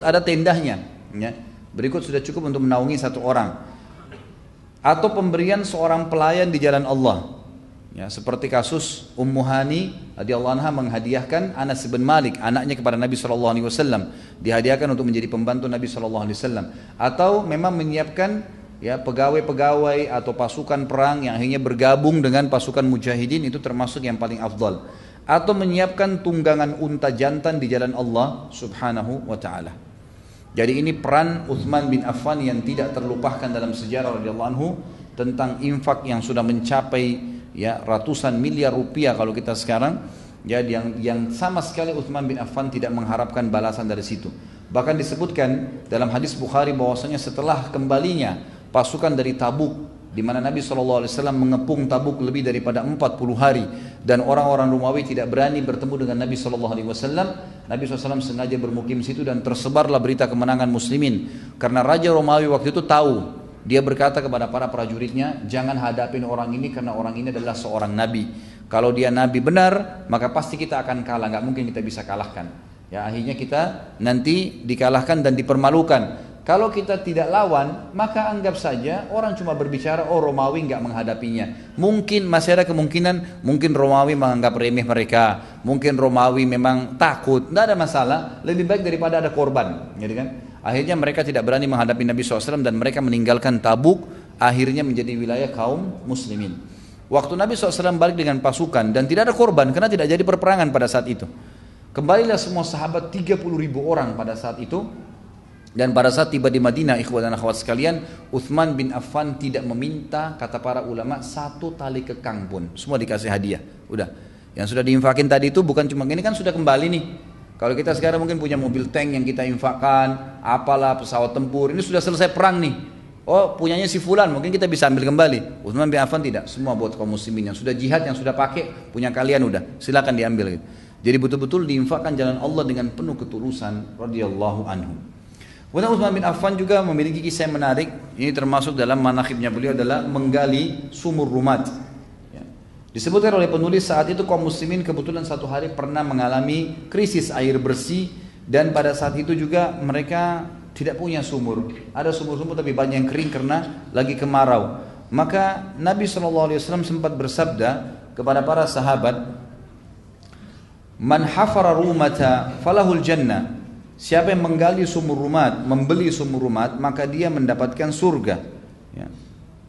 ada tendahnya. Ya. Berikut sudah cukup untuk menaungi satu orang. Atau pemberian seorang pelayan di jalan Allah. Ya, seperti kasus Ummu Hani radhiyallahu anha menghadiahkan Anas bin Malik anaknya kepada Nabi sallallahu alaihi wasallam dihadiahkan untuk menjadi pembantu Nabi sallallahu alaihi wasallam atau memang menyiapkan ya pegawai-pegawai atau pasukan perang yang akhirnya bergabung dengan pasukan mujahidin itu termasuk yang paling afdal atau menyiapkan tunggangan unta jantan di jalan Allah Subhanahu wa taala. Jadi ini peran Uthman bin Affan yang tidak terlupakan dalam sejarah radhiyallahu anhu tentang infak yang sudah mencapai ya ratusan miliar rupiah kalau kita sekarang ya yang yang sama sekali Uthman bin Affan tidak mengharapkan balasan dari situ. Bahkan disebutkan dalam hadis Bukhari bahwasanya setelah kembalinya pasukan dari Tabuk di mana Nabi SAW mengepung Tabuk lebih daripada 40 hari dan orang-orang Romawi tidak berani bertemu dengan Nabi SAW Nabi SAW sengaja bermukim situ dan tersebarlah berita kemenangan muslimin karena Raja Romawi waktu itu tahu dia berkata kepada para prajuritnya, jangan hadapin orang ini karena orang ini adalah seorang nabi. Kalau dia nabi benar, maka pasti kita akan kalah, nggak mungkin kita bisa kalahkan. Ya akhirnya kita nanti dikalahkan dan dipermalukan. Kalau kita tidak lawan, maka anggap saja orang cuma berbicara, oh Romawi nggak menghadapinya. Mungkin masih ada kemungkinan, mungkin Romawi menganggap remeh mereka, mungkin Romawi memang takut, nggak ada masalah. Lebih baik daripada ada korban, gitu kan? Akhirnya mereka tidak berani menghadapi Nabi SAW dan mereka meninggalkan Tabuk akhirnya menjadi wilayah kaum muslimin. Waktu Nabi SAW balik dengan pasukan dan tidak ada korban karena tidak jadi perperangan pada saat itu. Kembalilah semua sahabat 30 ribu orang pada saat itu dan pada saat tiba di Madinah ikhwan dan akhwat sekalian Uthman bin Affan tidak meminta kata para ulama satu tali kekang pun semua dikasih hadiah udah yang sudah diinfakin tadi itu bukan cuma ini kan sudah kembali nih kalau kita sekarang mungkin punya mobil tank yang kita infakkan, apalah pesawat tempur, ini sudah selesai perang nih. Oh punyanya si fulan mungkin kita bisa ambil kembali. Utsman bin Affan tidak, semua buat kaum muslimin yang sudah jihad yang sudah pakai punya kalian udah, silakan diambil. Jadi betul-betul diinfakkan jalan Allah dengan penuh ketulusan radhiyallahu anhu. Kemudian Utsman bin Affan juga memiliki kisah yang menarik. Ini termasuk dalam manakibnya beliau adalah menggali sumur rumat. Disebutkan oleh penulis saat itu kaum muslimin kebetulan satu hari pernah mengalami krisis air bersih dan pada saat itu juga mereka tidak punya sumur. Ada sumur-sumur tapi banyak yang kering karena lagi kemarau. Maka Nabi SAW sempat bersabda kepada para sahabat, Man hafara rumata falahul jannah. Siapa yang menggali sumur rumat, membeli sumur rumat, maka dia mendapatkan surga. Ya.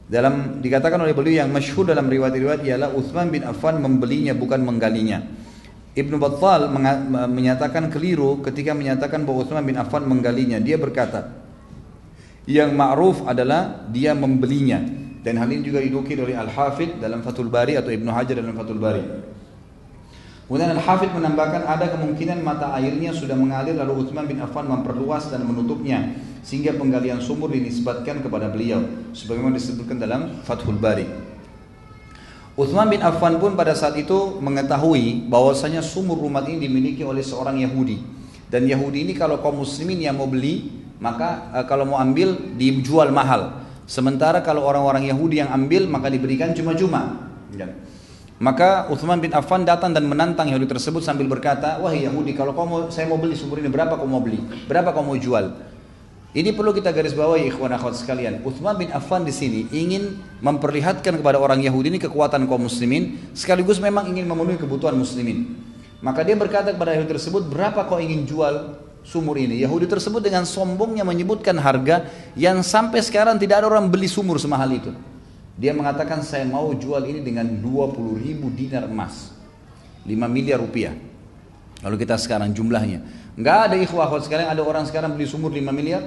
Dalam dikatakan oleh beliau yang masyhur dalam riwayat-riwayat ialah Uthman bin Affan membelinya bukan menggalinya. Ibnu Battal menyatakan keliru ketika menyatakan bahwa Uthman bin Affan menggalinya. Dia berkata, yang ma'ruf adalah dia membelinya. Dan hal ini juga didukir oleh Al-Hafidh dalam Fathul Bari atau Ibnu Hajar dalam Fathul Bari. Kemudian Al-Hafidh menambahkan ada kemungkinan mata airnya sudah mengalir lalu Uthman bin Affan memperluas dan menutupnya sehingga penggalian sumur dinisbatkan kepada beliau sebagaimana disebutkan dalam Fathul Bari. Uthman bin Affan pun pada saat itu mengetahui bahwasanya sumur rumah ini dimiliki oleh seorang Yahudi dan Yahudi ini kalau kaum muslimin yang mau beli maka uh, kalau mau ambil dijual mahal. Sementara kalau orang-orang Yahudi yang ambil maka diberikan cuma-cuma. Ya. Maka Uthman bin Affan datang dan menantang Yahudi tersebut sambil berkata, wahai Yahudi, kalau kau mau, saya mau beli sumur ini, berapa kau mau beli? Berapa kau mau jual? Ini perlu kita garis bawahi ikhwan akhwat sekalian. Uthman bin Affan di sini ingin memperlihatkan kepada orang Yahudi ini kekuatan kaum muslimin, sekaligus memang ingin memenuhi kebutuhan muslimin. Maka dia berkata kepada Yahudi tersebut, berapa kau ingin jual sumur ini? Yahudi tersebut dengan sombongnya menyebutkan harga yang sampai sekarang tidak ada orang beli sumur semahal itu. Dia mengatakan saya mau jual ini dengan 20 ribu dinar emas. 5 miliar rupiah. Kalau kita sekarang jumlahnya. Enggak ada ikhwah kalau sekarang ada orang sekarang beli sumur 5 miliar.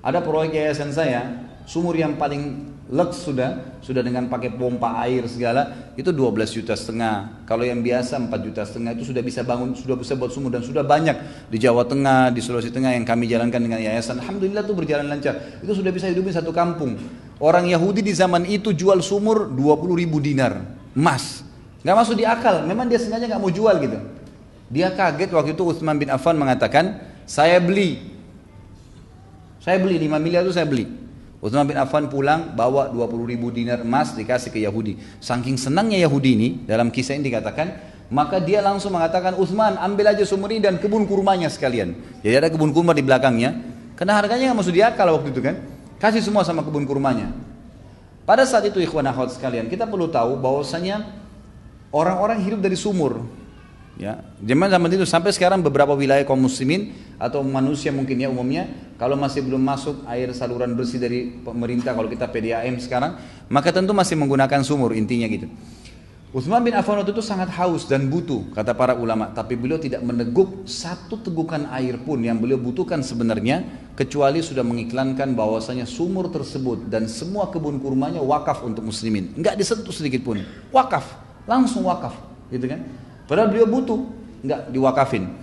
Ada proyek yayasan saya, sumur yang paling lux sudah, sudah dengan pakai pompa air segala, itu 12 juta setengah. Kalau yang biasa 4 juta setengah itu sudah bisa bangun, sudah bisa buat sumur dan sudah banyak di Jawa Tengah, di Sulawesi Tengah yang kami jalankan dengan yayasan. Alhamdulillah itu berjalan lancar. Itu sudah bisa hidupin satu kampung. Orang Yahudi di zaman itu jual sumur 20 ribu dinar emas. Gak masuk di akal. Memang dia sengaja gak mau jual gitu. Dia kaget waktu itu Utsman bin Affan mengatakan, saya beli. Saya beli 5 miliar itu saya beli. Utsman bin Affan pulang bawa 20 ribu dinar emas dikasih ke Yahudi. Saking senangnya Yahudi ini dalam kisah ini dikatakan Maka dia langsung mengatakan, Uthman ambil aja sumur ini dan kebun kurmanya sekalian. Jadi ada kebun kurma di belakangnya. Karena harganya nggak masuk di akal waktu itu kan. Kasih semua sama kebun kurmanya. Pada saat itu ikhwan akhwat sekalian, kita perlu tahu bahwasanya orang-orang hidup dari sumur. Ya, zaman zaman itu sampai sekarang beberapa wilayah kaum muslimin atau manusia mungkin ya umumnya kalau masih belum masuk air saluran bersih dari pemerintah kalau kita PDAM sekarang maka tentu masih menggunakan sumur intinya gitu. Utsman bin Affan waktu itu sangat haus dan butuh, kata para ulama. Tapi beliau tidak meneguk satu tegukan air pun yang beliau butuhkan sebenarnya, kecuali sudah mengiklankan bahwasanya sumur tersebut dan semua kebun kurmanya wakaf untuk muslimin. Enggak disentuh sedikit pun. Wakaf, langsung wakaf, gitu kan? Padahal beliau butuh, enggak diwakafin.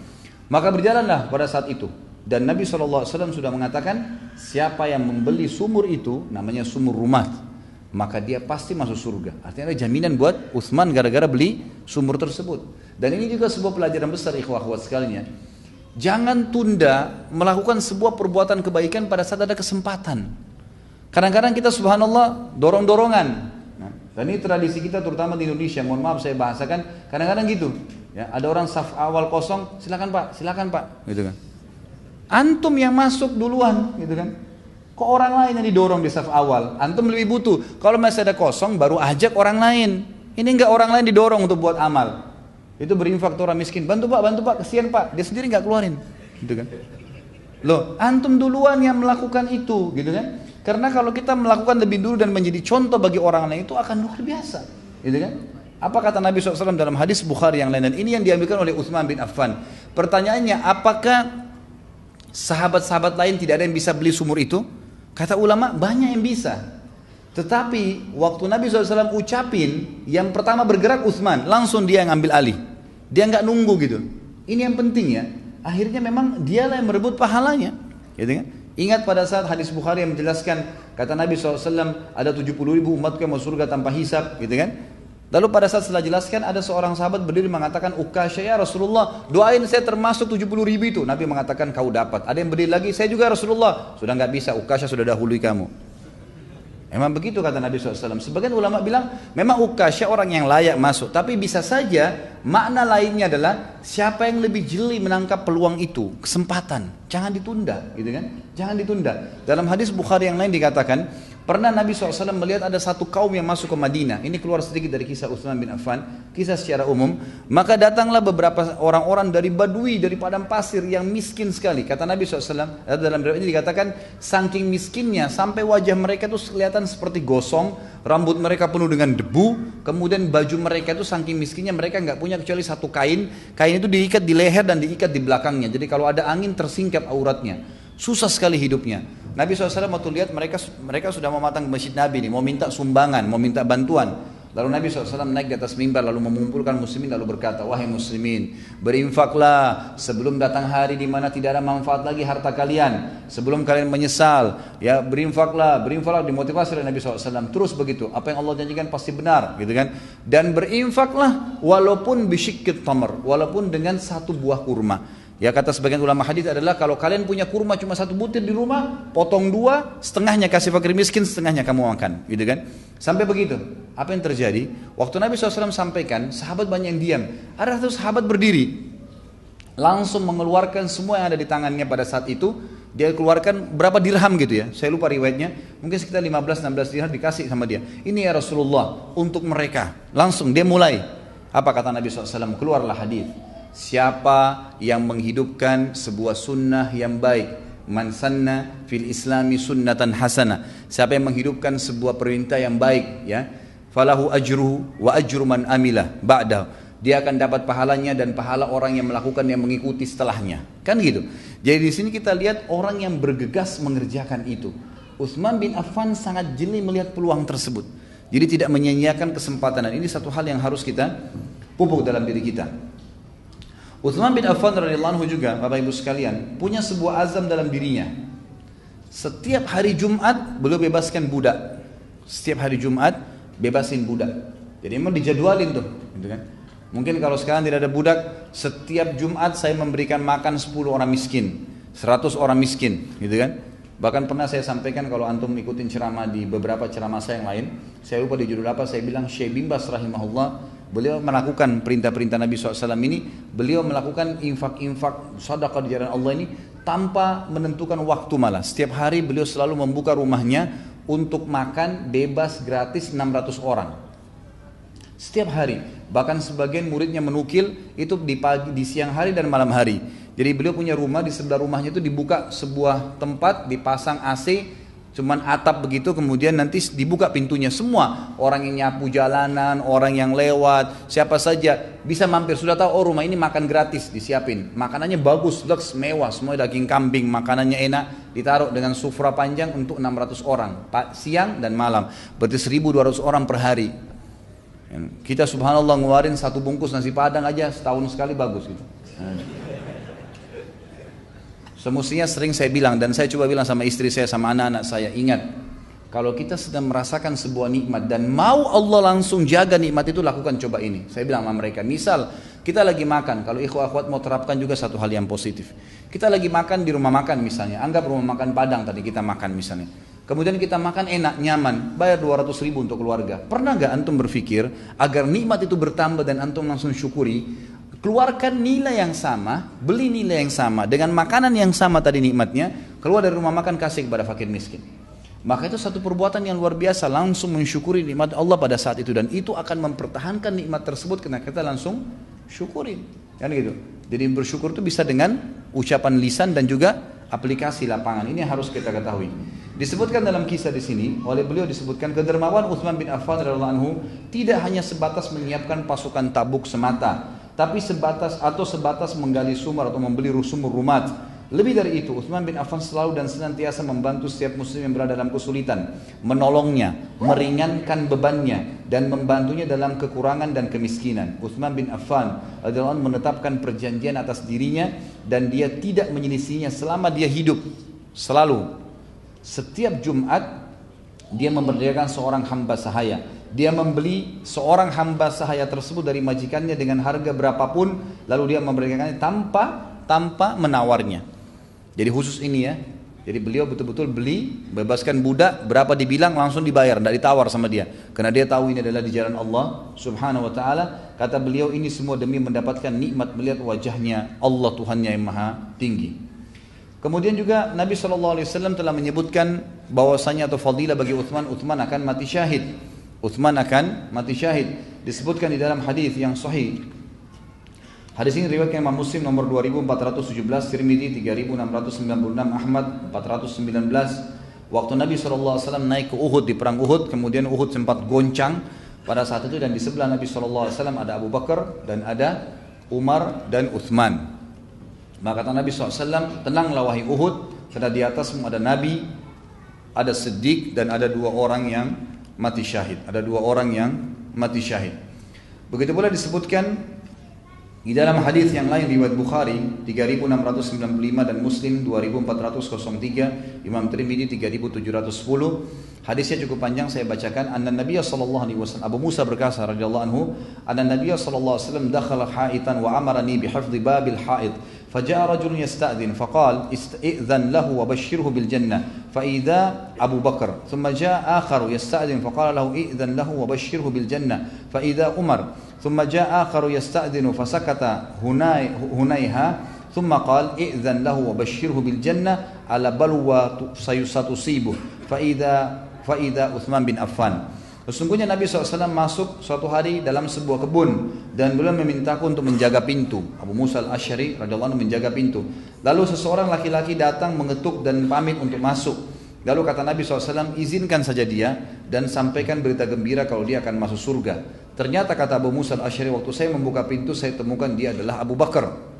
Maka berjalanlah pada saat itu. Dan Nabi SAW sudah mengatakan, siapa yang membeli sumur itu, namanya sumur rumah, maka dia pasti masuk surga. Artinya ada jaminan buat Utsman gara-gara beli sumur tersebut. Dan ini juga sebuah pelajaran besar ikhwah akhwat sekalian. Jangan tunda melakukan sebuah perbuatan kebaikan pada saat ada kesempatan. Kadang-kadang kita subhanallah dorong-dorongan. Nah, dan ini tradisi kita terutama di Indonesia. Mohon maaf saya bahasakan. Kadang-kadang gitu. Ya, ada orang saf awal kosong, silakan pak, silakan pak, gitu kan. Antum yang masuk duluan, gitu kan. Kok orang lain yang didorong di saf awal? Antum lebih butuh. Kalau masih ada kosong, baru ajak orang lain. Ini enggak orang lain didorong untuk buat amal. Itu berinfak orang miskin. Bantu pak, bantu pak, kesian pak. Dia sendiri nggak keluarin. Gitu kan? Loh, antum duluan yang melakukan itu, gitu kan? Karena kalau kita melakukan lebih dulu dan menjadi contoh bagi orang lain itu akan luar biasa, gitu kan? Apa kata Nabi SAW dalam hadis Bukhari yang lain dan ini yang diambilkan oleh Utsman bin Affan. Pertanyaannya, apakah sahabat-sahabat lain tidak ada yang bisa beli sumur itu? Kata ulama banyak yang bisa. Tetapi waktu Nabi SAW ucapin, yang pertama bergerak Utsman, langsung dia yang ambil alih. Dia nggak nunggu gitu. Ini yang penting ya. Akhirnya memang dialah yang merebut pahalanya. Gitu kan? Ingat pada saat hadis Bukhari yang menjelaskan kata Nabi SAW ada 70 ribu umatku yang masuk surga tanpa hisap, gitu kan? Lalu pada saat setelah jelaskan ada seorang sahabat berdiri mengatakan Ukasya ya Rasulullah doain saya termasuk 70 ribu itu. Nabi mengatakan kau dapat. Ada yang berdiri lagi saya juga Rasulullah. Sudah nggak bisa Ukasya sudah dahului kamu. Memang begitu kata Nabi SAW Sebagian ulama bilang memang Ukasya orang yang layak masuk Tapi bisa saja makna lainnya adalah Siapa yang lebih jeli menangkap peluang itu Kesempatan. Jangan ditunda gitu kan? Jangan ditunda. Dalam hadis Bukhari yang lain dikatakan Pernah Nabi SAW melihat ada satu kaum yang masuk ke Madinah. Ini keluar sedikit dari kisah Utsman bin Affan, kisah secara umum. Maka datanglah beberapa orang-orang dari Badui, dari padang pasir yang miskin sekali. Kata Nabi SAW, dalam riwayat ini dikatakan, saking miskinnya sampai wajah mereka itu kelihatan seperti gosong, rambut mereka penuh dengan debu, kemudian baju mereka itu saking miskinnya mereka nggak punya kecuali satu kain. Kain itu diikat di leher dan diikat di belakangnya. Jadi kalau ada angin tersingkap auratnya. Susah sekali hidupnya. Nabi SAW waktu lihat mereka mereka sudah mau matang masjid Nabi nih, mau minta sumbangan, mau minta bantuan. Lalu Nabi SAW naik di atas mimbar lalu mengumpulkan muslimin lalu berkata, wahai muslimin, berinfaklah sebelum datang hari di mana tidak ada manfaat lagi harta kalian. Sebelum kalian menyesal, ya berinfaklah, berinfaklah dimotivasi oleh Nabi SAW. Terus begitu, apa yang Allah janjikan pasti benar, gitu kan? Dan berinfaklah walaupun bisyikit tamar, walaupun dengan satu buah kurma. Ya kata sebagian ulama hadis adalah kalau kalian punya kurma cuma satu butir di rumah, potong dua, setengahnya kasih fakir miskin, setengahnya kamu makan, gitu kan? Sampai begitu. Apa yang terjadi? Waktu Nabi SAW sampaikan, sahabat banyak yang diam. Ada satu sahabat berdiri, langsung mengeluarkan semua yang ada di tangannya pada saat itu. Dia keluarkan berapa dirham gitu ya, saya lupa riwayatnya. Mungkin sekitar 15-16 dirham dikasih sama dia. Ini ya Rasulullah untuk mereka. Langsung dia mulai. Apa kata Nabi SAW? Keluarlah hadis Siapa yang menghidupkan sebuah sunnah yang baik Man sanna fil islami sunnatan hasana Siapa yang menghidupkan sebuah perintah yang baik ya Falahu ajruhu wa ajru man amila ba'dahu dia akan dapat pahalanya dan pahala orang yang melakukan yang mengikuti setelahnya. Kan gitu. Jadi di sini kita lihat orang yang bergegas mengerjakan itu. Utsman bin Affan sangat jeli melihat peluang tersebut. Jadi tidak menyia-nyiakan kesempatan dan ini satu hal yang harus kita pupuk dalam diri kita. Uthman bin Affan radhiyallahu anhu juga, Bapak Ibu sekalian, punya sebuah azam dalam dirinya. Setiap hari Jumat beliau bebaskan budak. Setiap hari Jumat bebasin budak. Jadi memang dijadwalin tuh, gitu kan. Mungkin kalau sekarang tidak ada budak, setiap Jumat saya memberikan makan 10 orang miskin, 100 orang miskin, gitu kan. Bahkan pernah saya sampaikan kalau antum ikutin ceramah di beberapa ceramah saya yang lain, saya lupa di judul apa, saya bilang Syekh Bimbas rahimahullah beliau melakukan perintah-perintah Nabi SAW ini, beliau melakukan infak-infak sadaqah di jalan Allah ini tanpa menentukan waktu malah. Setiap hari beliau selalu membuka rumahnya untuk makan bebas gratis 600 orang. Setiap hari, bahkan sebagian muridnya menukil itu di pagi, di siang hari dan malam hari. Jadi beliau punya rumah di sebelah rumahnya itu dibuka sebuah tempat dipasang AC Cuman atap begitu kemudian nanti dibuka pintunya semua orang yang nyapu jalanan, orang yang lewat, siapa saja bisa mampir sudah tahu oh rumah ini makan gratis disiapin. Makanannya bagus, lux, mewah, semua daging kambing, makanannya enak, ditaruh dengan sufra panjang untuk 600 orang, siang dan malam. Berarti 1200 orang per hari. Kita subhanallah ngeluarin satu bungkus nasi padang aja setahun sekali bagus gitu. Semestinya sering saya bilang dan saya coba bilang sama istri saya sama anak-anak saya ingat kalau kita sedang merasakan sebuah nikmat dan mau Allah langsung jaga nikmat itu lakukan coba ini. Saya bilang sama mereka, misal kita lagi makan, kalau ikhwah akhwat mau terapkan juga satu hal yang positif. Kita lagi makan di rumah makan misalnya, anggap rumah makan Padang tadi kita makan misalnya. Kemudian kita makan enak, nyaman, bayar 200 ribu untuk keluarga. Pernah gak antum berpikir agar nikmat itu bertambah dan antum langsung syukuri, keluarkan nilai yang sama, beli nilai yang sama dengan makanan yang sama tadi nikmatnya, keluar dari rumah makan kasih kepada fakir miskin. Maka itu satu perbuatan yang luar biasa langsung mensyukuri nikmat Allah pada saat itu dan itu akan mempertahankan nikmat tersebut karena kita langsung syukurin. Kan gitu. Jadi bersyukur itu bisa dengan ucapan lisan dan juga aplikasi lapangan. Ini harus kita ketahui. Disebutkan dalam kisah di sini oleh beliau disebutkan kedermawan Utsman bin Affan radhiyallahu anhu tidak hanya sebatas menyiapkan pasukan tabuk semata, tapi sebatas atau sebatas menggali sumur atau membeli sumur rumat. Lebih dari itu, Utsman bin Affan selalu dan senantiasa membantu setiap muslim yang berada dalam kesulitan, menolongnya, meringankan bebannya, dan membantunya dalam kekurangan dan kemiskinan. Utsman bin Affan adalah menetapkan perjanjian atas dirinya dan dia tidak menyelisihinya selama dia hidup. Selalu. Setiap Jumat dia memberdayakan seorang hamba sahaya dia membeli seorang hamba sahaya tersebut dari majikannya dengan harga berapapun lalu dia memberikannya tanpa tanpa menawarnya jadi khusus ini ya jadi beliau betul-betul beli, bebaskan budak, berapa dibilang langsung dibayar, tidak ditawar sama dia. Karena dia tahu ini adalah di jalan Allah subhanahu wa ta'ala. Kata beliau ini semua demi mendapatkan nikmat melihat wajahnya Allah Tuhannya yang maha tinggi. Kemudian juga Nabi SAW telah menyebutkan bahwasanya atau fadilah bagi Uthman, Uthman akan mati syahid. Uthman akan mati syahid. Disebutkan di dalam hadis yang sahih. Hadis ini riwayat Imam Muslim nomor 2417, Tirmidzi 3696, Ahmad 419. Waktu Nabi SAW naik ke Uhud di perang Uhud, kemudian Uhud sempat goncang pada saat itu dan di sebelah Nabi SAW ada Abu Bakar dan ada Umar dan Uthman. Maka kata Nabi SAW, tenanglah wahai Uhud, karena di atasmu ada Nabi, ada Siddiq dan ada dua orang yang mati syahid. Ada dua orang yang mati syahid. Begitu pula disebutkan di dalam hadis yang lain riwayat Bukhari 3695 dan Muslim 2403, Imam Tirmidzi 3710. Hadisnya cukup panjang saya bacakan. Anna Nabi sallallahu alaihi wasallam Abu Musa berkata radhiyallahu anhu, anna Nabi sallallahu alaihi wasallam dakhala haitan wa amarani bi hifdhi babil haid. فجاء رجل يستأذن فقال استئذن له وبشره بالجنة. فإذا أبو بكر ثم جاء آخر يستأذن فقال له إئذن له وبشره بالجنة. فإذا عمر ثم جاء آخر يستأذن فسكت هناي هنيها ثم قال إئذن له وبشره بالجنة. على بلوى ستصيبه فإذا فإذا عثمان بن عفان. Sesungguhnya Nabi SAW masuk suatu hari dalam sebuah kebun dan beliau memintaku untuk menjaga pintu. Abu Musa al-Ashari radhiyallahu anhu menjaga pintu. Lalu seseorang laki-laki datang mengetuk dan pamit untuk masuk. Lalu kata Nabi SAW, izinkan saja dia dan sampaikan berita gembira kalau dia akan masuk surga. Ternyata kata Abu Musa al-Ashari, waktu saya membuka pintu, saya temukan dia adalah Abu Bakar.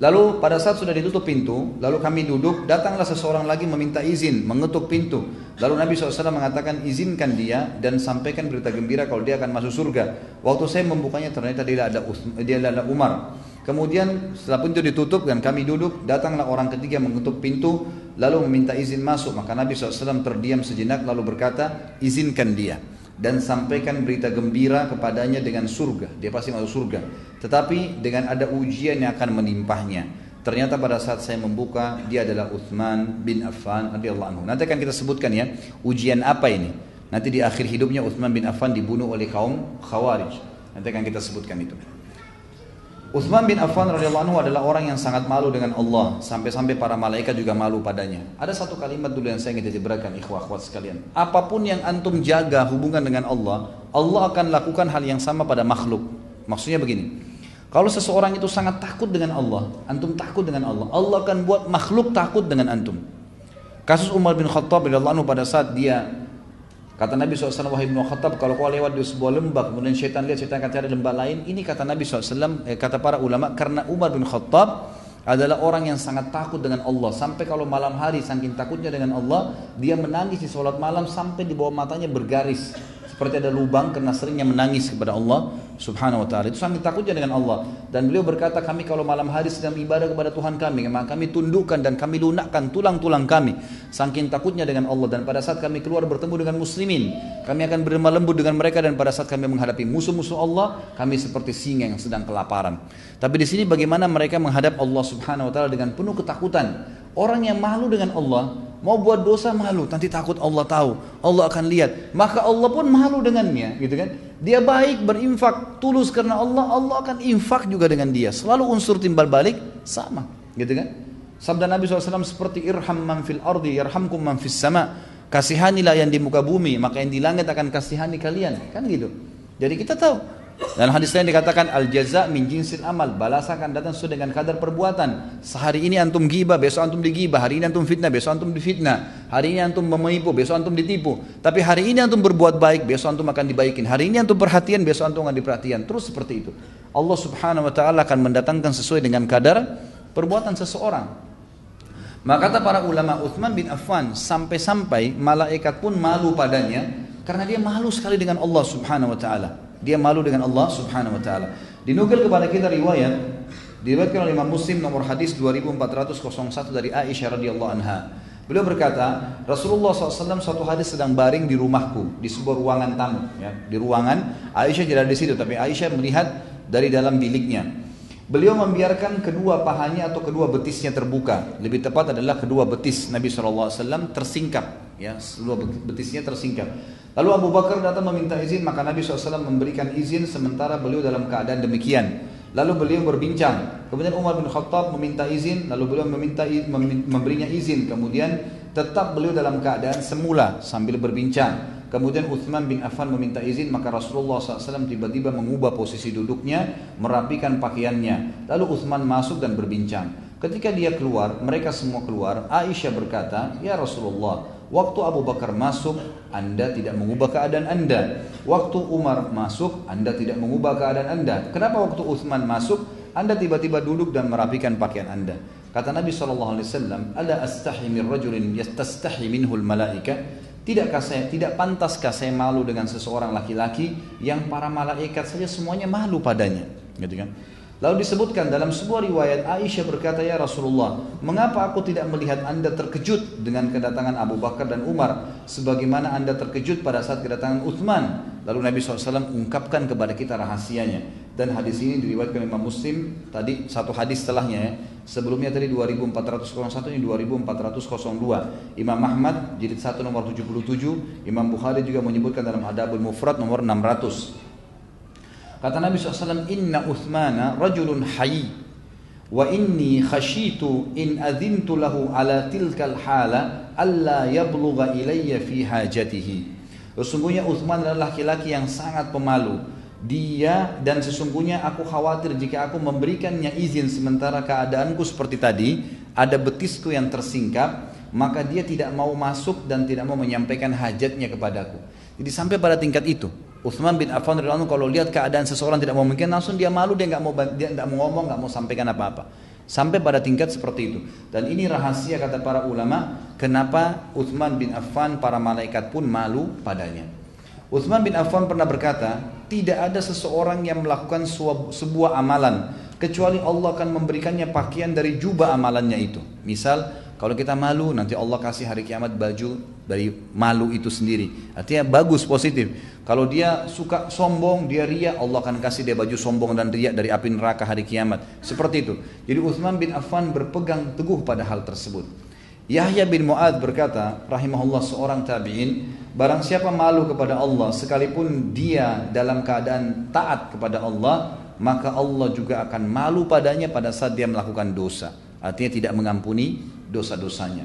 Lalu pada saat sudah ditutup pintu, lalu kami duduk, datanglah seseorang lagi meminta izin, mengetuk pintu. Lalu Nabi SAW mengatakan izinkan dia dan sampaikan berita gembira kalau dia akan masuk surga. Waktu saya membukanya ternyata dia adalah, dia adalah Umar. Kemudian setelah pintu ditutup dan kami duduk, datanglah orang ketiga mengetuk pintu, lalu meminta izin masuk. Maka Nabi SAW terdiam sejenak lalu berkata, izinkan dia dan sampaikan berita gembira kepadanya dengan surga. Dia pasti masuk surga. Tetapi dengan ada ujian yang akan menimpahnya. Ternyata pada saat saya membuka dia adalah Uthman bin Affan radhiyallahu anhu. Nanti akan kita sebutkan ya ujian apa ini. Nanti di akhir hidupnya Uthman bin Affan dibunuh oleh kaum Khawarij. Nanti akan kita sebutkan itu. Uthman bin Affan radhiyallahu anhu adalah orang yang sangat malu dengan Allah sampai-sampai para malaikat juga malu padanya. Ada satu kalimat dulu yang saya ingin jelaskan ikhwah ikhwah sekalian. Apa pun yang antum jaga hubungan dengan Allah, Allah akan lakukan hal yang sama pada makhluk. Maksudnya begini. Kalau seseorang itu sangat takut dengan Allah, antum takut dengan Allah, Allah akan buat makhluk takut dengan antum. Kasus Umar bin Khattab radhiyallahu anhu pada saat dia Kata Nabi SAW, wahai Ibnu Khattab, kalau kau lewat di sebuah lembah, kemudian syaitan lihat syaitan akan cari lembah lain. Ini kata Nabi SAW, eh, kata para ulama, karena Umar bin Khattab adalah orang yang sangat takut dengan Allah. Sampai kalau malam hari, saking takutnya dengan Allah, dia menangis di sholat malam sampai di bawah matanya bergaris seperti ada lubang karena seringnya menangis kepada Allah Subhanahu wa taala. Itu sambil takutnya dengan Allah. Dan beliau berkata, kami kalau malam hari sedang ibadah kepada Tuhan kami, maka kami tundukkan dan kami lunakkan tulang-tulang kami saking takutnya dengan Allah dan pada saat kami keluar bertemu dengan muslimin, kami akan berlemah lembut dengan mereka dan pada saat kami menghadapi musuh-musuh Allah, kami seperti singa yang sedang kelaparan. Tapi di sini bagaimana mereka menghadap Allah Subhanahu wa taala dengan penuh ketakutan. Orang yang malu dengan Allah Mau buat dosa malu, nanti takut Allah tahu. Allah akan lihat. Maka Allah pun malu dengannya, gitu kan? Dia baik berinfak tulus karena Allah, Allah akan infak juga dengan dia. Selalu unsur timbal balik sama, gitu kan? Sabda Nabi SAW seperti irham man fil ardi yarhamkum man fis sama. Kasihanilah yang di muka bumi, maka yang di langit akan kasihani kalian. Kan gitu. Jadi kita tahu dan hadis lain dikatakan al jaza min jinsil amal, balasan akan datang sesuai dengan kadar perbuatan. Sehari ini antum gibah, besok antum digibah, hari ini antum fitnah, besok antum difitnah. Hari ini antum menipu, besok antum ditipu. Tapi hari ini antum berbuat baik, besok antum akan dibaikin. Hari ini antum perhatian, besok antum akan diperhatian. Terus seperti itu. Allah Subhanahu wa taala akan mendatangkan sesuai dengan kadar perbuatan seseorang. Maka kata para ulama Uthman bin Affan sampai-sampai malaikat pun malu padanya karena dia malu sekali dengan Allah Subhanahu wa taala. Dia malu dengan Allah Subhanahu wa taala. Dinukil kepada kita riwayat diriwayatkan oleh Imam Muslim nomor hadis 2401 dari Aisyah radhiyallahu anha. Beliau berkata, Rasulullah SAW suatu hari sedang baring di rumahku di sebuah ruangan tamu, ya, di ruangan Aisyah tidak di situ, tapi Aisyah melihat dari dalam biliknya. Beliau membiarkan kedua pahanya atau kedua betisnya terbuka. Lebih tepat adalah kedua betis Nabi SAW tersingkap, ya, kedua betisnya tersingkap. Lalu Abu Bakar datang meminta izin, maka Nabi SAW memberikan izin sementara beliau dalam keadaan demikian. Lalu beliau berbincang. Kemudian Umar bin Khattab meminta izin, lalu beliau meminta memberinya izin. Kemudian tetap beliau dalam keadaan semula sambil berbincang. Kemudian Uthman bin Affan meminta izin, maka Rasulullah SAW tiba-tiba mengubah posisi duduknya, merapikan pakaiannya. Lalu Uthman masuk dan berbincang. Ketika dia keluar, mereka semua keluar. Aisyah berkata, Ya Rasulullah, Waktu Abu Bakar masuk, Anda tidak mengubah keadaan Anda. Waktu Umar masuk, Anda tidak mengubah keadaan Anda. Kenapa waktu Uthman masuk, Anda tiba-tiba duduk dan merapikan pakaian Anda? Kata Nabi SAW, Ala astahi min rajulin yastastahi minhul malaika. Tidakkah saya, tidak pantaskah saya malu dengan seseorang laki-laki yang para malaikat saja semuanya malu padanya? Gitu kan? Lalu disebutkan dalam sebuah riwayat Aisyah berkata, Ya Rasulullah, mengapa aku tidak melihat anda terkejut dengan kedatangan Abu Bakar dan Umar sebagaimana anda terkejut pada saat kedatangan Uthman? Lalu Nabi SAW ungkapkan kepada kita rahasianya. Dan hadis ini diriwayatkan Imam Muslim tadi satu hadis setelahnya ya. Sebelumnya tadi 2401 ini 2402. Imam Ahmad jilid 1 nomor 77, Imam Bukhari juga menyebutkan dalam Adabul Mufrad nomor 600. Kata Nabi SAW, Inna Uthmana rajulun hayy wa inni khashitu in adhintu lahu ala tilkal hala alla yablugha ilayya fi hajatihi. Sesungguhnya Uthman adalah laki-laki yang sangat pemalu. Dia dan sesungguhnya aku khawatir jika aku memberikannya izin sementara keadaanku seperti tadi, ada betisku yang tersingkap, maka dia tidak mau masuk dan tidak mau menyampaikan hajatnya kepadaku. Jadi sampai pada tingkat itu. Uthman bin Affan radhiyallahu kalau lihat keadaan seseorang tidak mau mungkin langsung dia malu dia nggak mau dia nggak mau ngomong nggak mau sampaikan apa-apa. Sampai pada tingkat seperti itu. Dan ini rahasia kata para ulama kenapa Uthman bin Affan para malaikat pun malu padanya. Uthman bin Affan pernah berkata tidak ada seseorang yang melakukan sebuah amalan kecuali Allah akan memberikannya pakaian dari jubah amalannya itu. Misal kalau kita malu nanti Allah kasih hari kiamat baju dari malu itu sendiri. Artinya bagus positif. Kalau dia suka sombong, dia ria, Allah akan kasih dia baju sombong dan ria dari api neraka hari kiamat. Seperti itu. Jadi Uthman bin Affan berpegang teguh pada hal tersebut. Yahya bin Mu'ad berkata, rahimahullah seorang tabi'in, barang siapa malu kepada Allah sekalipun dia dalam keadaan taat kepada Allah, maka Allah juga akan malu padanya pada saat dia melakukan dosa. Artinya tidak mengampuni dosa-dosanya.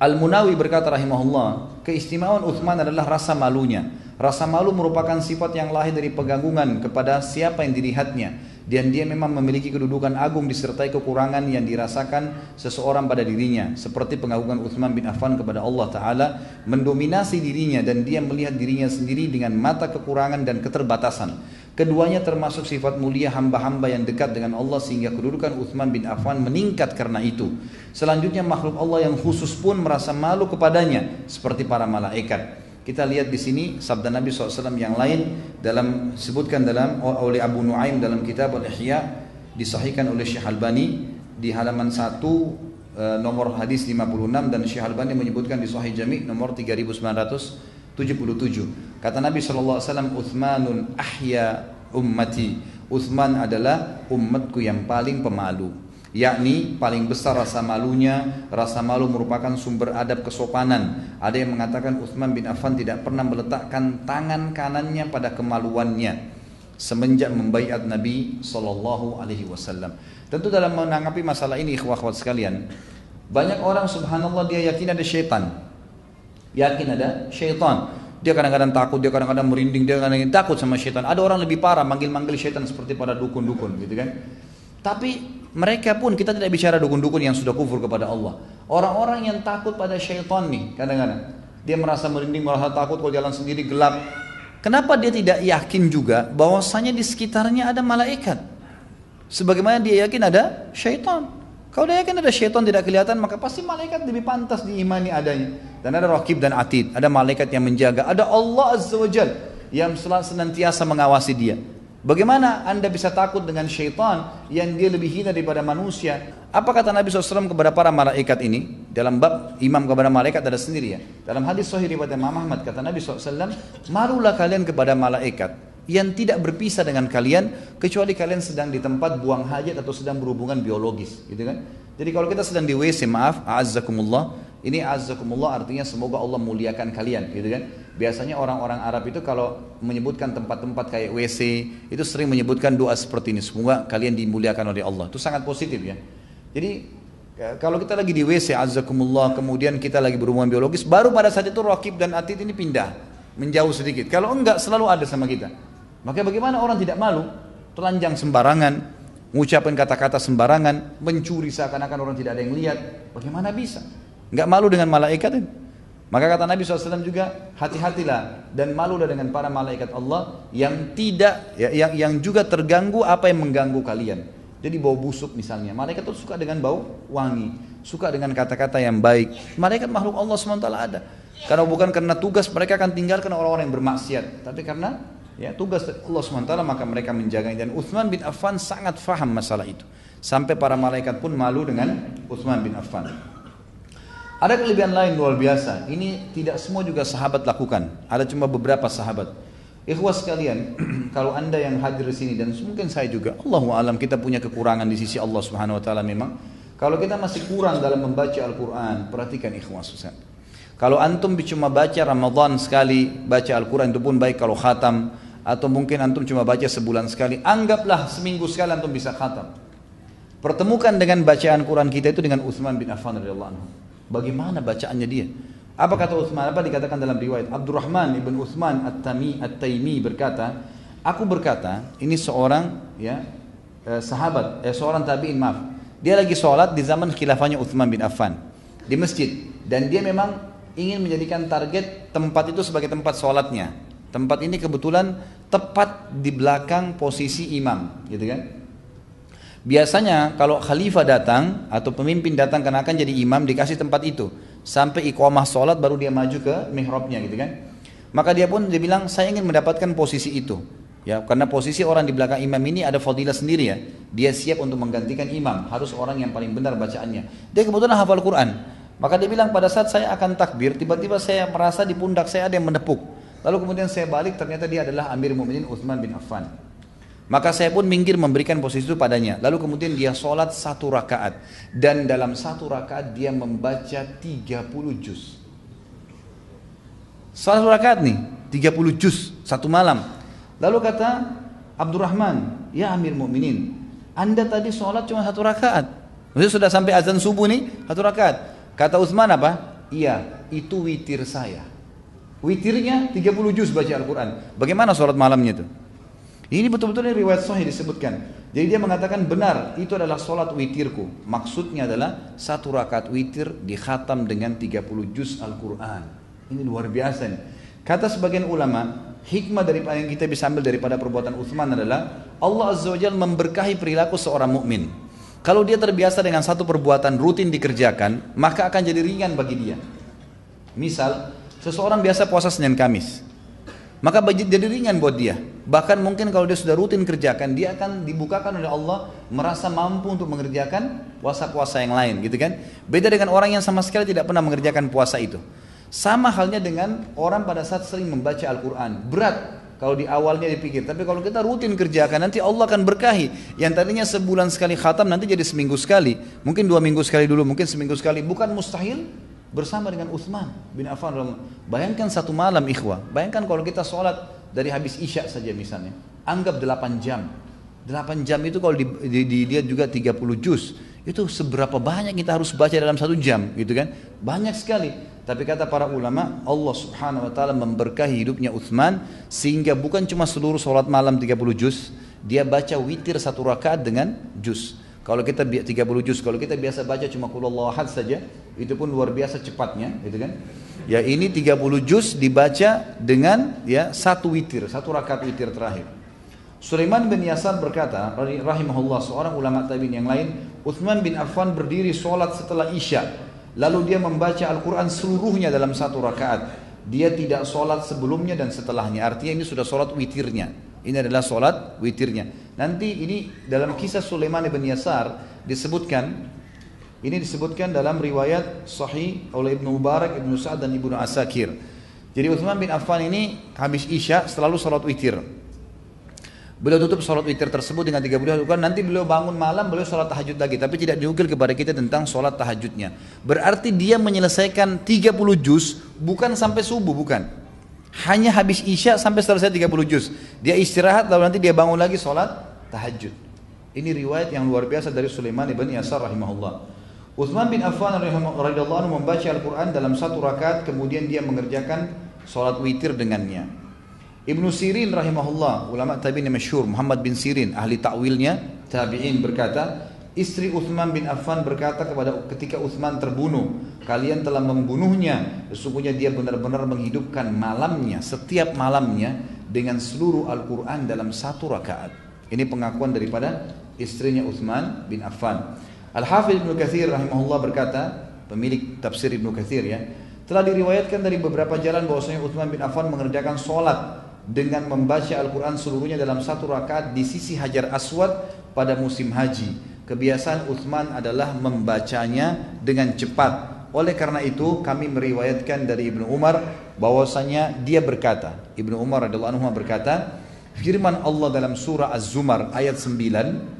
Al-Munawi berkata rahimahullah, keistimewaan Uthman adalah rasa malunya. Rasa malu merupakan sifat yang lahir dari pegangungan kepada siapa yang dilihatnya dan dia memang memiliki kedudukan agung disertai kekurangan yang dirasakan seseorang pada dirinya seperti pengagungan Uthman bin Affan kepada Allah Ta'ala mendominasi dirinya dan dia melihat dirinya sendiri dengan mata kekurangan dan keterbatasan keduanya termasuk sifat mulia hamba-hamba yang dekat dengan Allah sehingga kedudukan Uthman bin Affan meningkat karena itu. Selanjutnya makhluk Allah yang khusus pun merasa malu kepadanya seperti para malaikat. Kita lihat di sini sabda Nabi SAW yang lain dalam sebutkan dalam oleh Abu Nuaim dalam kitab Al-Ihya disahihkan oleh Syekh Albani di halaman 1 e, nomor hadis 56 dan Syekh Albani menyebutkan di Sahih Jami nomor 3977. Kata Nabi SAW, Uthmanun ahya ummati. Uthman adalah umatku yang paling pemalu yakni paling besar rasa malunya rasa malu merupakan sumber adab kesopanan ada yang mengatakan Uthman bin Affan tidak pernah meletakkan tangan kanannya pada kemaluannya semenjak membaiat Nabi Shallallahu Alaihi Wasallam tentu dalam menanggapi masalah ini ikhwah sekalian banyak orang subhanallah dia yakin ada syaitan yakin ada syaitan dia kadang-kadang takut, dia kadang-kadang merinding, dia kadang-kadang takut sama syaitan. Ada orang lebih parah manggil-manggil syaitan seperti pada dukun-dukun gitu kan. Tapi mereka pun kita tidak bicara dukun-dukun yang sudah kufur kepada Allah. Orang-orang yang takut pada syaitan nih kadang-kadang. Dia merasa merinding, merasa takut kalau jalan sendiri gelap. Kenapa dia tidak yakin juga bahwasanya di sekitarnya ada malaikat? Sebagaimana dia yakin ada syaitan. Kalau dia yakin ada syaitan tidak kelihatan maka pasti malaikat lebih pantas diimani adanya. Dan ada rakib dan atid, ada malaikat yang menjaga, ada Allah Azza wa Jal yang senantiasa mengawasi dia. Bagaimana anda bisa takut dengan syaitan yang dia lebih hina daripada manusia? Apa kata Nabi SAW kepada para malaikat ini? Dalam bab imam kepada malaikat ada sendiri ya. Dalam hadis sahih riwayat Imam Ahmad kata Nabi SAW, marulah kalian kepada malaikat yang tidak berpisah dengan kalian kecuali kalian sedang di tempat buang hajat atau sedang berhubungan biologis, gitu kan? Jadi kalau kita sedang di WC, maaf, azzakumullah, ini azzakumullah artinya semoga Allah muliakan kalian, gitu kan? Biasanya orang-orang Arab itu kalau menyebutkan tempat-tempat kayak WC itu sering menyebutkan doa seperti ini. Semoga kalian dimuliakan oleh Allah. Itu sangat positif ya. Jadi ya, kalau kita lagi di WC azzakumullah kemudian kita lagi berhubungan biologis baru pada saat itu rakib dan atid ini pindah menjauh sedikit. Kalau enggak selalu ada sama kita. Maka bagaimana orang tidak malu telanjang sembarangan, mengucapkan kata-kata sembarangan, mencuri seakan-akan orang tidak ada yang lihat. Bagaimana bisa? Enggak malu dengan malaikat ini? Maka kata Nabi SAW juga hati-hatilah dan malulah dengan para malaikat Allah yang tidak ya, yang, yang juga terganggu apa yang mengganggu kalian. Jadi bau busuk misalnya, malaikat itu suka dengan bau wangi, suka dengan kata-kata yang baik. Malaikat makhluk Allah SWT ada. Karena bukan karena tugas mereka akan tinggalkan orang-orang yang bermaksiat, tapi karena ya tugas Allah SWT maka mereka menjaganya. Dan Uthman bin Affan sangat faham masalah itu. Sampai para malaikat pun malu dengan Uthman bin Affan. Ada kelebihan lain luar biasa. Ini tidak semua juga sahabat lakukan. Ada cuma beberapa sahabat. Ikhwas sekalian, kalau anda yang hadir di sini dan mungkin saya juga, Allah alam kita punya kekurangan di sisi Allah Subhanahu Wa Taala memang. Kalau kita masih kurang dalam membaca Al-Quran, perhatikan ikhwas. Kalau antum cuma baca Ramadan sekali, baca Al-Quran itu pun baik kalau khatam. Atau mungkin antum cuma baca sebulan sekali, anggaplah seminggu sekali antum bisa khatam. Pertemukan dengan bacaan Quran kita itu dengan Utsman bin Affan radhiyallahu anhu. Bagaimana bacaannya dia? Apa kata Utsman? Apa dikatakan dalam riwayat? Abdurrahman ibn Utsman At-Tami At-Taimi berkata, aku berkata, ini seorang ya eh, sahabat, eh, seorang tabiin maaf. Dia lagi sholat di zaman khilafahnya Utsman bin Affan di masjid dan dia memang ingin menjadikan target tempat itu sebagai tempat sholatnya. Tempat ini kebetulan tepat di belakang posisi imam, gitu kan? Biasanya kalau khalifah datang atau pemimpin datang karena akan jadi imam dikasih tempat itu sampai iqamah sholat baru dia maju ke mihrabnya gitu kan. Maka dia pun dia bilang saya ingin mendapatkan posisi itu. Ya, karena posisi orang di belakang imam ini ada fadilah sendiri ya. Dia siap untuk menggantikan imam, harus orang yang paling benar bacaannya. Dia kebetulan hafal Quran. Maka dia bilang pada saat saya akan takbir, tiba-tiba saya merasa di pundak saya ada yang menepuk. Lalu kemudian saya balik, ternyata dia adalah Amir Mu'minin Utsman bin Affan. Maka saya pun minggir memberikan posisi itu padanya. Lalu kemudian dia sholat satu rakaat. Dan dalam satu rakaat dia membaca 30 juz. Satu rakaat nih, 30 juz satu malam. Lalu kata Abdurrahman, ya Amir Mukminin, Anda tadi sholat cuma satu rakaat. Maksudnya sudah sampai azan subuh nih, satu rakaat. Kata Utsman apa? Iya, itu witir saya. Witirnya 30 juz baca Al-Quran. Bagaimana sholat malamnya itu? Ini betul-betul ini riwayat sahih disebutkan. Jadi dia mengatakan benar, itu adalah sholat witirku. Maksudnya adalah satu rakaat witir dikhatam dengan 30 juz Al-Quran. Ini luar biasa nih. Kata sebagian ulama, hikmah dari yang kita bisa ambil daripada perbuatan Uthman adalah Allah Azza wa Jalla memberkahi perilaku seorang mukmin. Kalau dia terbiasa dengan satu perbuatan rutin dikerjakan, maka akan jadi ringan bagi dia. Misal, seseorang biasa puasa Senin Kamis maka jadi ringan buat dia. Bahkan mungkin kalau dia sudah rutin kerjakan, dia akan dibukakan oleh Allah merasa mampu untuk mengerjakan puasa-puasa yang lain, gitu kan? Beda dengan orang yang sama sekali tidak pernah mengerjakan puasa itu. Sama halnya dengan orang pada saat sering membaca Al-Quran. Berat kalau di awalnya dipikir. Tapi kalau kita rutin kerjakan, nanti Allah akan berkahi. Yang tadinya sebulan sekali khatam, nanti jadi seminggu sekali. Mungkin dua minggu sekali dulu, mungkin seminggu sekali. Bukan mustahil, bersama dengan Uthman bin Affan. Bayangkan satu malam ikhwah, bayangkan kalau kita sholat dari habis isya saja misalnya, anggap 8 jam. 8 jam itu kalau dilihat juga 30 juz, itu seberapa banyak kita harus baca dalam satu jam gitu kan? Banyak sekali. Tapi kata para ulama, Allah subhanahu wa ta'ala memberkahi hidupnya Uthman sehingga bukan cuma seluruh sholat malam 30 juz, dia baca witir satu rakaat dengan juz. Kalau kita 30 juz, kalau kita biasa baca cuma kulullah ahad saja, itu pun luar biasa cepatnya, gitu kan? Ya ini 30 juz dibaca dengan ya satu witir, satu rakaat witir terakhir. Sulaiman bin Yasar berkata, rahimahullah seorang ulama tabi'in yang lain, Uthman bin Affan berdiri sholat setelah Isya, lalu dia membaca Al-Quran seluruhnya dalam satu rakaat. Dia tidak sholat sebelumnya dan setelahnya, artinya ini sudah sholat witirnya. Ini adalah solat witirnya. Nanti ini dalam kisah Sulaiman bin Yasar disebutkan ini disebutkan dalam riwayat sahih oleh Ibnu Mubarak, Ibnu Sa'ad dan Ibnu Asakir. Jadi Utsman bin Affan ini habis Isya selalu sholat witir. Beliau tutup sholat witir tersebut dengan 30 rakaat. Nanti beliau bangun malam, beliau sholat tahajud lagi. Tapi tidak diukir kepada kita tentang sholat tahajudnya. Berarti dia menyelesaikan 30 juz bukan sampai subuh, bukan. Hanya habis isya sampai selesai 30 juz. Dia istirahat lalu nanti dia bangun lagi sholat tahajud. Ini riwayat yang luar biasa dari Sulaiman ibn Yasar rahimahullah. Uthman bin Affan radhiyallahu anhu membaca Al-Quran dalam satu rakaat kemudian dia mengerjakan sholat witir dengannya. Ibnu Sirin rahimahullah, ulama tabi'in yang masyhur Muhammad bin Sirin, ahli takwilnya, tabi'in berkata, Istri Uthman bin Affan berkata kepada ketika Uthman terbunuh, kalian telah membunuhnya. Sesungguhnya dia benar-benar menghidupkan malamnya, setiap malamnya dengan seluruh Al-Quran dalam satu rakaat. Ini pengakuan daripada istrinya Uthman bin Affan. Al-Hafidh Ibnu Kathir rahimahullah berkata, pemilik tafsir Ibnu Kathir ya, telah diriwayatkan dari beberapa jalan bahwasanya Uthman bin Affan mengerjakan sholat dengan membaca Al-Quran seluruhnya dalam satu rakaat di sisi Hajar Aswad pada musim haji kebiasaan Uthman adalah membacanya dengan cepat. Oleh karena itu kami meriwayatkan dari Ibnu Umar bahwasanya dia berkata, Ibnu Umar radhiyallahu anhu berkata, firman Allah dalam surah Az-Zumar ayat 9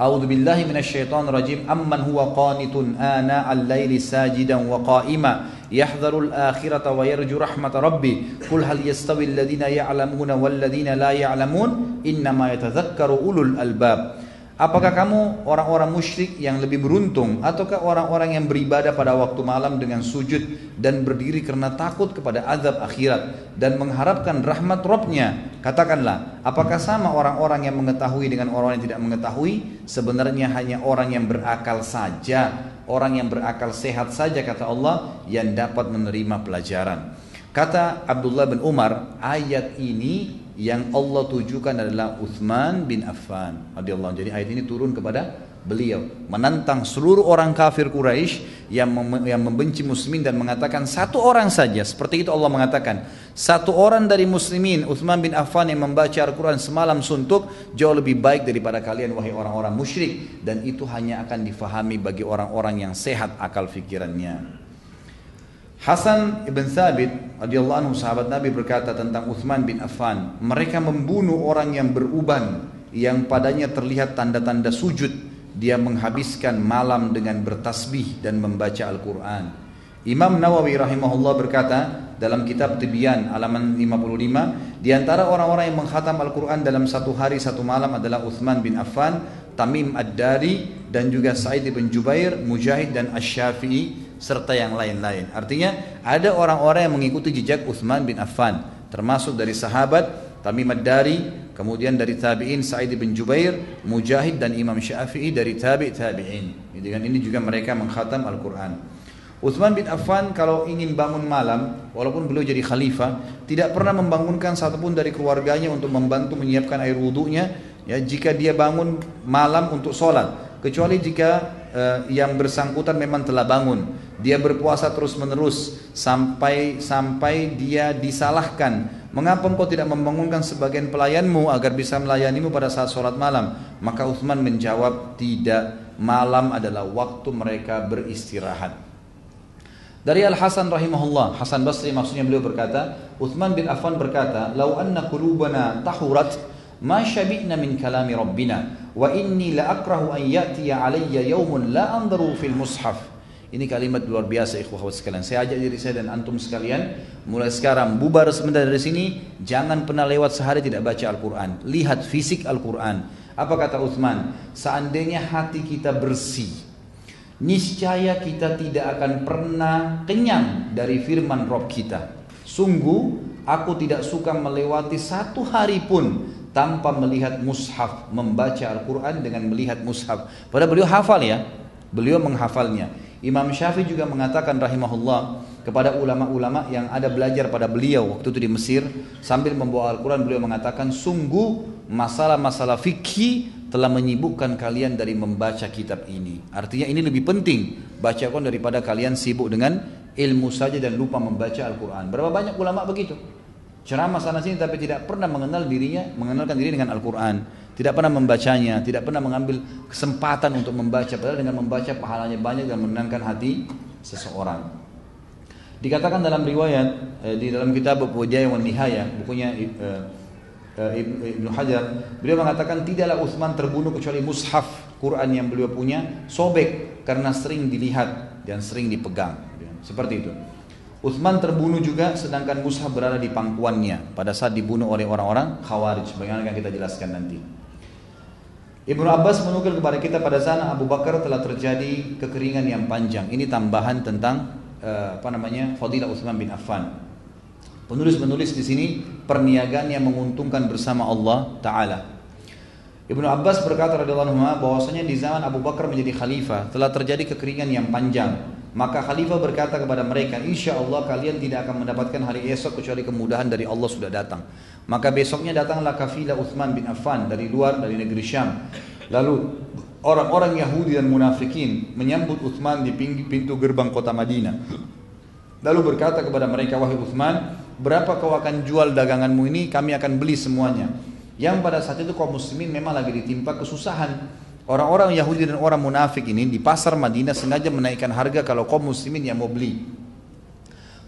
أعوذ بالله من الشيطان الرجيم. أمن هو قانت آناء الليل ساجدا وقائما. يحذر الآخرة ويرجو رحمة ربي قل هل يستوي الذين يعلمون والذين لا يعلمون؟ إنما يتذكر أولو الألباب. Apakah kamu orang-orang musyrik yang lebih beruntung ataukah orang-orang yang beribadah pada waktu malam dengan sujud dan berdiri karena takut kepada azab akhirat dan mengharapkan rahmat Robnya? Katakanlah, apakah sama orang-orang yang mengetahui dengan orang yang tidak mengetahui? Sebenarnya hanya orang yang berakal saja, orang yang berakal sehat saja kata Allah yang dapat menerima pelajaran. Kata Abdullah bin Umar, ayat ini yang Allah tujukan adalah Uthman bin Affan radhiyallahu Jadi ayat ini turun kepada beliau menantang seluruh orang kafir Quraisy yang mem yang membenci muslimin dan mengatakan satu orang saja. Seperti itu Allah mengatakan satu orang dari muslimin Uthman bin Affan yang membaca Al-Qur'an semalam suntuk jauh lebih baik daripada kalian wahai orang-orang musyrik. Dan itu hanya akan difahami bagi orang-orang yang sehat akal fikirannya Hasan ibn Thabit radhiyallahu anhu sahabat Nabi berkata tentang Uthman bin Affan, mereka membunuh orang yang beruban yang padanya terlihat tanda-tanda sujud. Dia menghabiskan malam dengan bertasbih dan membaca Al-Quran. Imam Nawawi rahimahullah berkata dalam kitab Tibyan halaman 55 di antara orang-orang yang menghatam Al-Quran dalam satu hari satu malam adalah Uthman bin Affan, Tamim Ad-Dari dan juga Sa'id bin Jubair, Mujahid dan Asy-Syafi'i serta yang lain-lain. Artinya ada orang-orang yang mengikuti jejak Uthman bin Affan, termasuk dari sahabat Tamim Ad-Dari, kemudian dari tabi'in Sa'id bin Jubair, Mujahid dan Imam Syafi'i dari tabi' tabi'in. Dengan ini juga mereka mengkhatam Al-Qur'an. Uthman bin Affan kalau ingin bangun malam, walaupun beliau jadi khalifah, tidak pernah membangunkan satupun dari keluarganya untuk membantu menyiapkan air wudhunya. Ya, jika dia bangun malam untuk sholat, kecuali jika yang bersangkutan memang telah bangun dia berpuasa terus menerus sampai sampai dia disalahkan. Mengapa engkau tidak membangunkan sebagian pelayanmu agar bisa melayanimu pada saat sholat malam? Maka Uthman menjawab tidak. Malam adalah waktu mereka beristirahat. Dari Al Hasan rahimahullah, Hasan Basri maksudnya beliau berkata, Uthman bin Affan berkata, "Lau anna qulubana tahurat min kalami rabbina wa inni la akrahu an ya'tiya alayya yawmun la anzaru fil mushaf." Ini kalimat luar biasa ikhwah sekalian. Saya ajak diri saya dan antum sekalian mulai sekarang bubar sebentar dari sini jangan pernah lewat sehari tidak baca Al-Qur'an. Lihat fisik Al-Qur'an. Apa kata Uthman? Seandainya hati kita bersih, niscaya kita tidak akan pernah kenyang dari firman Rob kita. Sungguh aku tidak suka melewati satu hari pun tanpa melihat mushaf, membaca Al-Quran dengan melihat mushaf. Padahal beliau hafal ya, beliau menghafalnya. Imam Syafi'i juga mengatakan rahimahullah kepada ulama-ulama yang ada belajar pada beliau waktu itu di Mesir sambil membawa Al-Quran beliau mengatakan sungguh masalah-masalah fikih telah menyibukkan kalian dari membaca kitab ini. Artinya ini lebih penting baca Quran daripada kalian sibuk dengan ilmu saja dan lupa membaca Al-Quran. Berapa banyak ulama begitu? Ceramah sana sini tapi tidak pernah mengenal dirinya, mengenalkan diri dengan Al-Quran tidak pernah membacanya, tidak pernah mengambil kesempatan untuk membaca, padahal dengan membaca pahalanya banyak dan menenangkan hati seseorang. Dikatakan dalam riwayat eh, di dalam kitab Bujaya wan Nihaya, bukunya eh, eh, Ibnu Hajar, beliau mengatakan tidaklah Utsman terbunuh kecuali mushaf Quran yang beliau punya sobek karena sering dilihat dan sering dipegang. Seperti itu. Utsman terbunuh juga sedangkan mushaf berada di pangkuannya pada saat dibunuh oleh orang-orang Khawarij. Bagaimana akan kita jelaskan nanti. Ibnu Abbas menukil kepada kita pada sana Abu Bakar telah terjadi kekeringan yang panjang. Ini tambahan tentang uh, apa namanya Fadilah Utsman bin Affan. Penulis menulis di sini perniagaan yang menguntungkan bersama Allah Taala. Ibnu Abbas berkata radhiyallahu anhu bahwasanya di zaman Abu Bakar menjadi khalifah telah terjadi kekeringan yang panjang. Maka khalifah berkata kepada mereka, insya Allah kalian tidak akan mendapatkan hari esok kecuali kemudahan dari Allah sudah datang. Maka besoknya datanglah kafilah Uthman bin Affan dari luar dari negeri Syam. Lalu orang-orang Yahudi dan munafikin menyambut Uthman di pintu gerbang kota Madinah. Lalu berkata kepada mereka, wahai Uthman, berapa kau akan jual daganganmu ini? Kami akan beli semuanya. Yang pada saat itu kaum muslimin memang lagi ditimpa kesusahan. Orang-orang Yahudi dan orang munafik ini di pasar Madinah sengaja menaikkan harga kalau kaum muslimin yang mau beli.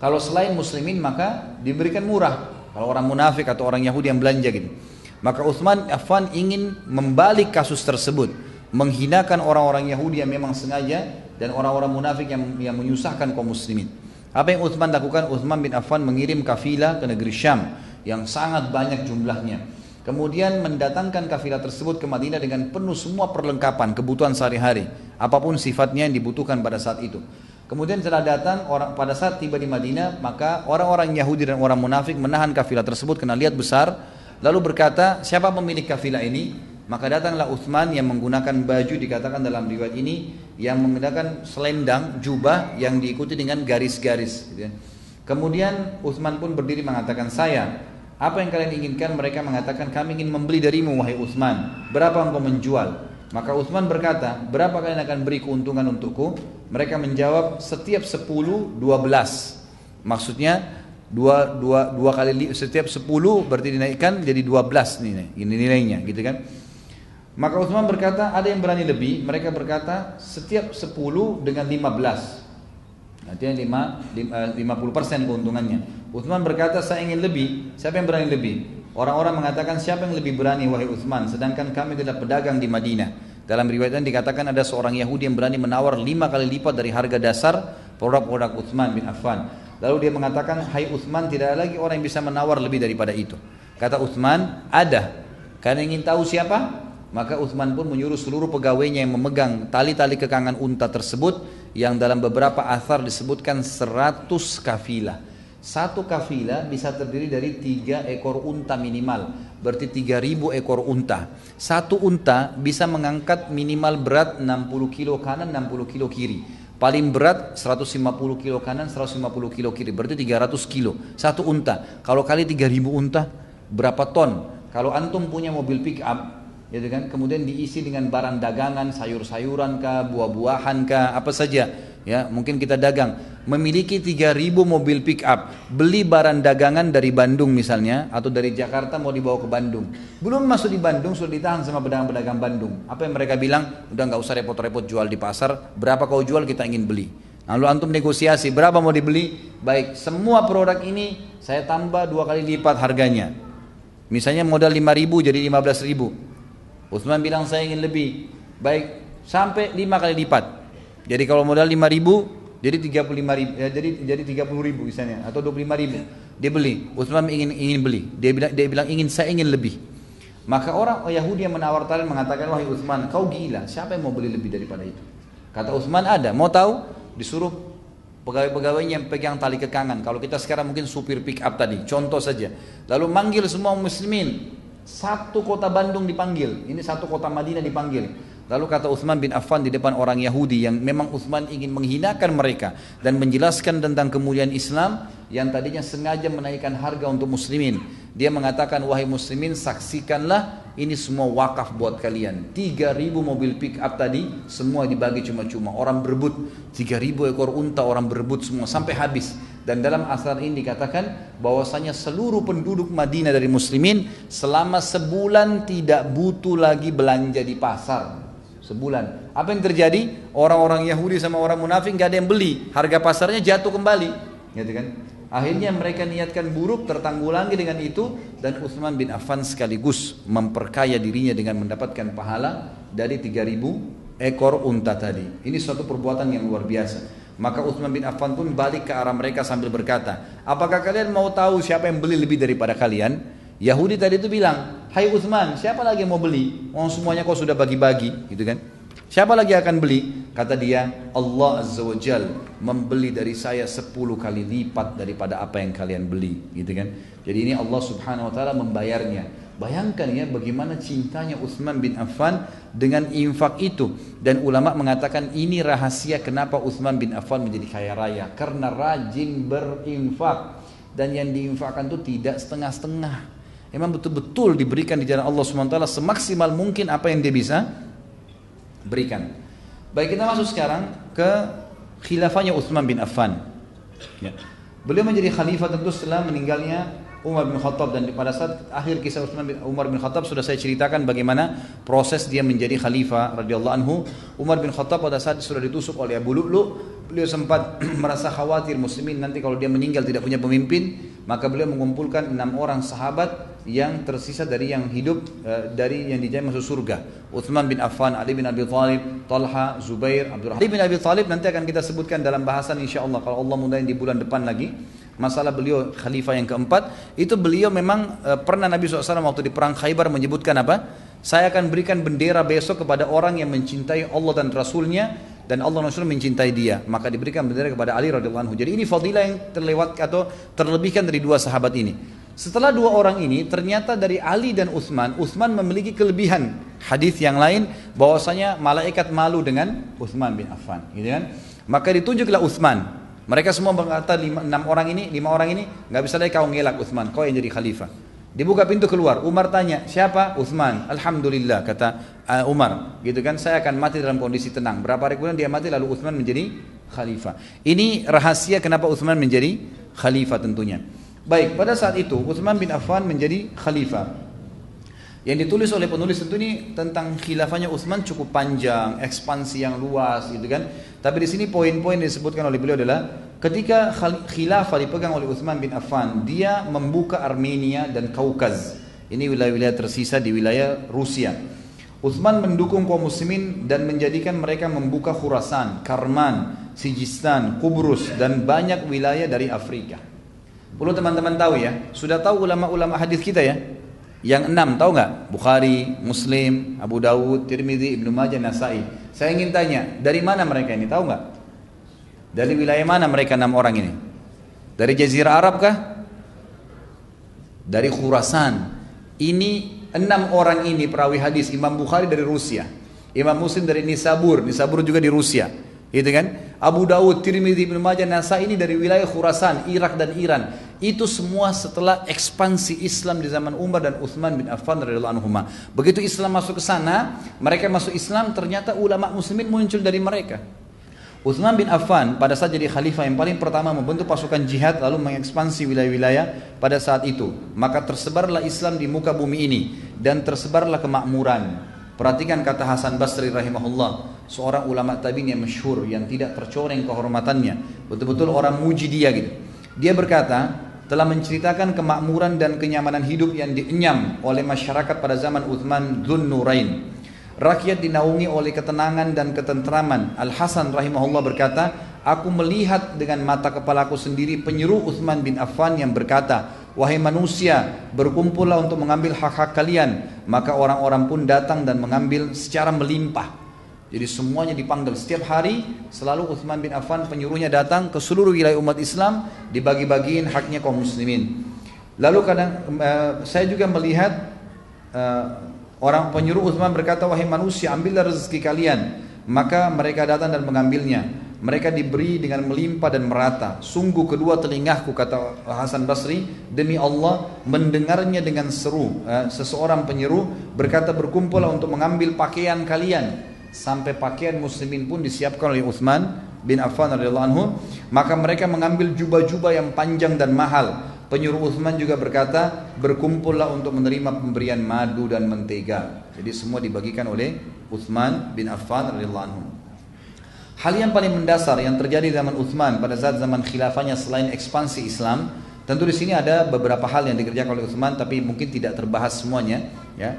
Kalau selain muslimin maka diberikan murah. Kalau orang munafik atau orang Yahudi yang belanja gitu. Maka Uthman Affan ingin membalik kasus tersebut. Menghinakan orang-orang Yahudi yang memang sengaja dan orang-orang munafik yang, yang menyusahkan kaum muslimin. Apa yang Uthman lakukan? Uthman bin Affan mengirim kafilah ke negeri Syam yang sangat banyak jumlahnya. Kemudian mendatangkan kafilah tersebut ke Madinah dengan penuh semua perlengkapan kebutuhan sehari-hari, apa pun sifatnya yang dibutuhkan pada saat itu. Kemudian setelah datang orang pada saat tiba di Madinah, maka orang-orang Yahudi dan orang munafik menahan kafilah tersebut karena lihat besar, lalu berkata, "Siapa pemilik kafilah ini?" Maka datanglah Uthman yang menggunakan baju dikatakan dalam riwayat ini yang menggunakan selendang jubah yang diikuti dengan garis-garis. Gitu ya. Kemudian Uthman pun berdiri mengatakan saya apa yang kalian inginkan? Mereka mengatakan kami ingin membeli darimu wahai Uthman. Berapa engkau menjual? Maka Uthman berkata, berapa kalian akan beri keuntungan untukku? Mereka menjawab setiap 10, 12. Maksudnya dua, dua, dua kali setiap 10 berarti dinaikkan jadi 12 nih, ini nilainya gitu kan. Maka Uthman berkata, ada yang berani lebih. Mereka berkata, setiap 10 dengan 15. Artinya 5, 50% keuntungannya. Uthman berkata saya ingin lebih. Siapa yang berani lebih? Orang-orang mengatakan siapa yang lebih berani wahai Uthman. Sedangkan kami tidak pedagang di Madinah. Dalam riwayat ini dikatakan ada seorang Yahudi yang berani menawar lima kali lipat dari harga dasar produk-produk Uthman bin Affan. Lalu dia mengatakan, Hai Uthman tidak ada lagi orang yang bisa menawar lebih daripada itu. Kata Uthman, ada. Karena ingin tahu siapa? Maka Uthman pun menyuruh seluruh pegawainya yang memegang tali-tali kekangan unta tersebut yang dalam beberapa asar disebutkan 100 kafilah. Satu kafilah bisa terdiri dari tiga ekor unta minimal, berarti 3000 ekor unta. Satu unta bisa mengangkat minimal berat 60 kilo kanan, 60 kilo kiri. Paling berat 150 kilo kanan, 150 kilo kiri, berarti 300 kilo. Satu unta. Kalau kali 3000 unta, berapa ton? Kalau antum punya mobil pick up, gitu kan? Kemudian diisi dengan barang dagangan sayur-sayuran kah buah-buahan kah apa saja. Ya mungkin kita dagang. Memiliki 3000 mobil pick up beli barang dagangan dari Bandung misalnya atau dari Jakarta mau dibawa ke Bandung. Belum masuk di Bandung sudah ditahan sama pedagang-pedagang Bandung. Apa yang mereka bilang? Udah nggak usah repot-repot jual di pasar. Berapa kau jual kita ingin beli. Lalu antum negosiasi berapa mau dibeli? Baik semua produk ini saya tambah dua kali lipat harganya. Misalnya modal 5000 jadi 15000 Utsman bilang saya ingin lebih. Baik, sampai lima kali lipat. Jadi kalau modal lima ribu, jadi tiga puluh lima ribu, ya, jadi jadi tiga puluh ribu misalnya atau dua puluh lima ribu. Dia beli. Utsman ingin ingin beli. Dia bilang dia bilang ingin saya ingin lebih. Maka orang Yahudi yang menawar talen mengatakan wahai Utsman, kau gila. Siapa yang mau beli lebih daripada itu? Kata Utsman ada. Mau tahu? Disuruh pegawai-pegawainya yang pegang tali kekangan. Kalau kita sekarang mungkin supir pick up tadi, contoh saja. Lalu manggil semua muslimin, satu kota Bandung dipanggil, ini satu kota Madinah dipanggil. Lalu kata Uthman bin Affan di depan orang Yahudi yang memang Uthman ingin menghinakan mereka dan menjelaskan tentang kemuliaan Islam yang tadinya sengaja menaikkan harga untuk muslimin. Dia mengatakan wahai muslimin saksikanlah ini semua wakaf buat kalian. 3000 mobil pick up tadi semua dibagi cuma-cuma. Orang berebut 3000 ekor unta orang berebut semua sampai habis. Dan dalam asar ini dikatakan bahwasanya seluruh penduduk Madinah dari muslimin selama sebulan tidak butuh lagi belanja di pasar. Sebulan. Apa yang terjadi? Orang-orang Yahudi sama orang munafik gak ada yang beli. Harga pasarnya jatuh kembali. Gitu kan? Akhirnya mereka niatkan buruk tertanggulangi dengan itu dan Utsman bin Affan sekaligus memperkaya dirinya dengan mendapatkan pahala dari 3000 ekor unta tadi. Ini suatu perbuatan yang luar biasa. Maka Utsman bin Affan pun balik ke arah mereka sambil berkata, "Apakah kalian mau tahu siapa yang beli lebih daripada kalian?" Yahudi tadi itu bilang, "Hai Utsman, siapa lagi yang mau beli? Oh, semuanya kau sudah bagi-bagi." Gitu kan? Siapa lagi akan beli? Kata dia, Allah Azza wa Jal membeli dari saya 10 kali lipat daripada apa yang kalian beli. Gitu kan? Jadi ini Allah Subhanahu wa taala membayarnya. Bayangkan ya bagaimana cintanya Utsman bin Affan dengan infak itu dan ulama mengatakan ini rahasia kenapa Utsman bin Affan menjadi kaya raya karena rajin berinfak dan yang diinfakkan itu tidak setengah-setengah. Memang betul-betul diberikan di jalan Allah taala semaksimal mungkin apa yang dia bisa berikan. Baik kita masuk sekarang ke khilafahnya Utsman bin Affan. Ya. Beliau menjadi khalifah tentu setelah meninggalnya Umar bin Khattab dan pada saat akhir kisah Utsman bin Umar bin Khattab sudah saya ceritakan bagaimana proses dia menjadi khalifah radhiyallahu anhu. Umar bin Khattab pada saat sudah ditusuk oleh Abu Lu'lu, beliau sempat merasa khawatir muslimin nanti kalau dia meninggal tidak punya pemimpin, maka beliau mengumpulkan enam orang sahabat yang tersisa dari yang hidup uh, dari yang dijamin masuk surga. Uthman bin Affan, Ali bin Abi Thalib, Talha, Zubair, Abdurrahman. Ali bin Abi Thalib nanti akan kita sebutkan dalam bahasan insya Allah kalau Allah mudahin di bulan depan lagi. Masalah beliau khalifah yang keempat itu beliau memang uh, pernah Nabi SAW waktu di perang Khaybar menyebutkan apa? Saya akan berikan bendera besok kepada orang yang mencintai Allah dan Rasulnya dan Allah Rasul mencintai dia maka diberikan bendera kepada Ali radhiyallahu anhu jadi ini fadilah yang terlewat atau terlebihkan dari dua sahabat ini setelah dua orang ini ternyata dari Ali dan Utsman, Utsman memiliki kelebihan. Hadis yang lain bahwasanya malaikat malu dengan Utsman bin Affan, gitu kan? Maka ditunjuklah Utsman. Mereka semua berkata lima, enam orang ini, lima orang ini nggak bisa lagi kau ngelak Utsman, kau yang jadi khalifah. Dibuka pintu keluar, Umar tanya, siapa? Utsman. Alhamdulillah kata uh, Umar, gitu kan? Saya akan mati dalam kondisi tenang. Berapa hari kemudian dia mati lalu Utsman menjadi khalifah. Ini rahasia kenapa Utsman menjadi khalifah tentunya. Baik, pada saat itu Utsman bin Affan menjadi khalifah. Yang ditulis oleh penulis tentu ini tentang khilafahnya Utsman cukup panjang, ekspansi yang luas gitu kan. Tapi di sini poin-poin yang disebutkan oleh beliau adalah ketika khilafah dipegang oleh Utsman bin Affan, dia membuka Armenia dan Kaukaz. Ini wilayah-wilayah tersisa di wilayah Rusia. Utsman mendukung kaum muslimin dan menjadikan mereka membuka Khurasan, Karman, Sijistan, Kubrus dan banyak wilayah dari Afrika. Perlu teman-teman tahu ya, sudah tahu ulama-ulama hadis kita ya? Yang enam tahu nggak? Bukhari, Muslim, Abu Dawud, Tirmidzi, Ibnu Majah, Nasai. Saya ingin tanya, dari mana mereka ini? Tahu nggak? Dari wilayah mana mereka enam orang ini? Dari Jazirah Arab kah? Dari Khurasan. Ini enam orang ini perawi hadis. Imam Bukhari dari Rusia. Imam Muslim dari Nisabur. Nisabur juga di Rusia. Gitu kan? Abu Dawud, Tirmidzi, Ibnu Majah, Nasai ini dari wilayah Khurasan, Irak dan Iran. Itu semua setelah ekspansi Islam di zaman Umar dan Uthman bin Affan radhiyallahu anhu. Begitu Islam masuk ke sana, mereka masuk Islam, ternyata ulama muslimin muncul dari mereka. Uthman bin Affan pada saat jadi khalifah yang paling pertama membentuk pasukan jihad lalu mengekspansi wilayah-wilayah pada saat itu. Maka tersebarlah Islam di muka bumi ini dan tersebarlah kemakmuran. Perhatikan kata Hasan Basri rahimahullah, seorang ulama tabi'in yang masyhur yang tidak tercoreng kehormatannya. Betul-betul orang muji dia gitu. Dia berkata, telah menceritakan kemakmuran dan kenyamanan hidup yang dienyam oleh masyarakat pada zaman Uthman Dhun Nurain. Rakyat dinaungi oleh ketenangan dan ketentraman. Al-Hasan rahimahullah berkata, Aku melihat dengan mata kepalaku sendiri penyeru Uthman bin Affan yang berkata, Wahai manusia, berkumpullah untuk mengambil hak-hak kalian. Maka orang-orang pun datang dan mengambil secara melimpah. Jadi semuanya dipanggil setiap hari selalu Uthman bin Affan penyuruhnya datang ke seluruh wilayah umat Islam dibagi-bagiin haknya kaum muslimin. Lalu kadang uh, saya juga melihat uh, orang penyuruh Uthman berkata wahai manusia ambillah rezeki kalian maka mereka datang dan mengambilnya mereka diberi dengan melimpah dan merata. Sungguh kedua telingaku kata Hasan Basri demi Allah mendengarnya dengan seru. Eh, seseorang penyeru berkata berkumpullah untuk mengambil pakaian kalian sampai pakaian muslimin pun disiapkan oleh Uthman bin Affan radhiyallahu anhu. Maka mereka mengambil jubah-jubah yang panjang dan mahal. Penyuruh Uthman juga berkata berkumpullah untuk menerima pemberian madu dan mentega. Jadi semua dibagikan oleh Uthman bin Affan radhiyallahu anhu. Hal yang paling mendasar yang terjadi zaman Uthman pada saat zaman khilafahnya selain ekspansi Islam, tentu di sini ada beberapa hal yang dikerjakan oleh Uthman tapi mungkin tidak terbahas semuanya, ya.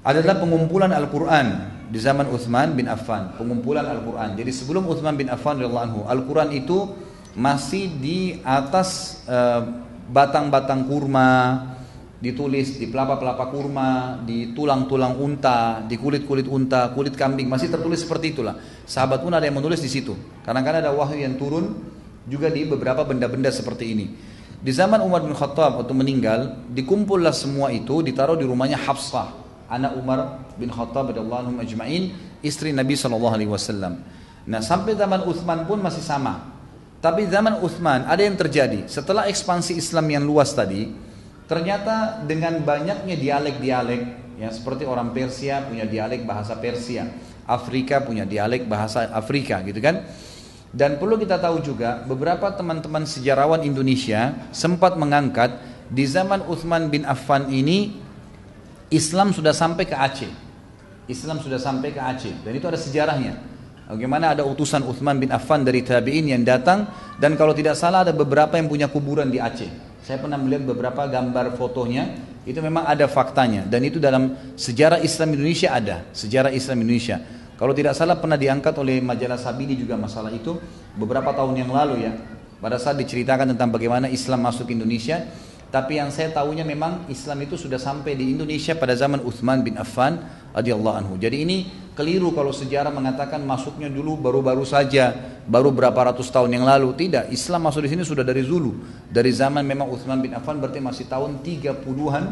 Adalah pengumpulan Al-Qur'an di zaman Uthman bin Affan, pengumpulan Al-Qur'an. Jadi sebelum Uthman bin Affan Al-Qur'an itu masih di atas eh, batang-batang uh, kurma, ditulis di pelapa-pelapa kurma, di tulang-tulang unta, di kulit-kulit unta, kulit kambing, masih tertulis seperti itulah. Sahabat pun ada yang menulis di situ. Kadang-kadang ada wahyu yang turun juga di beberapa benda-benda seperti ini. Di zaman Umar bin Khattab waktu meninggal, dikumpullah semua itu ditaruh di rumahnya Hafsah, anak Umar bin Khattab radhiyallahu anhu ajma'in, istri Nabi sallallahu alaihi wasallam. Nah, sampai zaman Uthman pun masih sama. Tapi zaman Uthman ada yang terjadi. Setelah ekspansi Islam yang luas tadi, Ternyata dengan banyaknya dialek-dialek, ya seperti orang Persia punya dialek bahasa Persia, Afrika punya dialek bahasa Afrika, gitu kan? Dan perlu kita tahu juga beberapa teman-teman sejarawan Indonesia sempat mengangkat di zaman Uthman bin Affan ini Islam sudah sampai ke Aceh. Islam sudah sampai ke Aceh dan itu ada sejarahnya. Bagaimana ada utusan Uthman bin Affan dari tabi'in yang datang dan kalau tidak salah ada beberapa yang punya kuburan di Aceh. Saya pernah melihat beberapa gambar fotonya, itu memang ada faktanya dan itu dalam sejarah Islam Indonesia ada, sejarah Islam Indonesia. Kalau tidak salah pernah diangkat oleh majalah Sabini juga masalah itu beberapa tahun yang lalu ya. Pada saat diceritakan tentang bagaimana Islam masuk Indonesia, tapi yang saya tahunya memang Islam itu sudah sampai di Indonesia pada zaman Uthman bin Affan radhiyallahu anhu. Jadi ini keliru kalau sejarah mengatakan masuknya dulu baru-baru saja, baru berapa ratus tahun yang lalu. Tidak, Islam masuk di sini sudah dari Zulu. Dari zaman memang Uthman bin Affan berarti masih tahun 30-an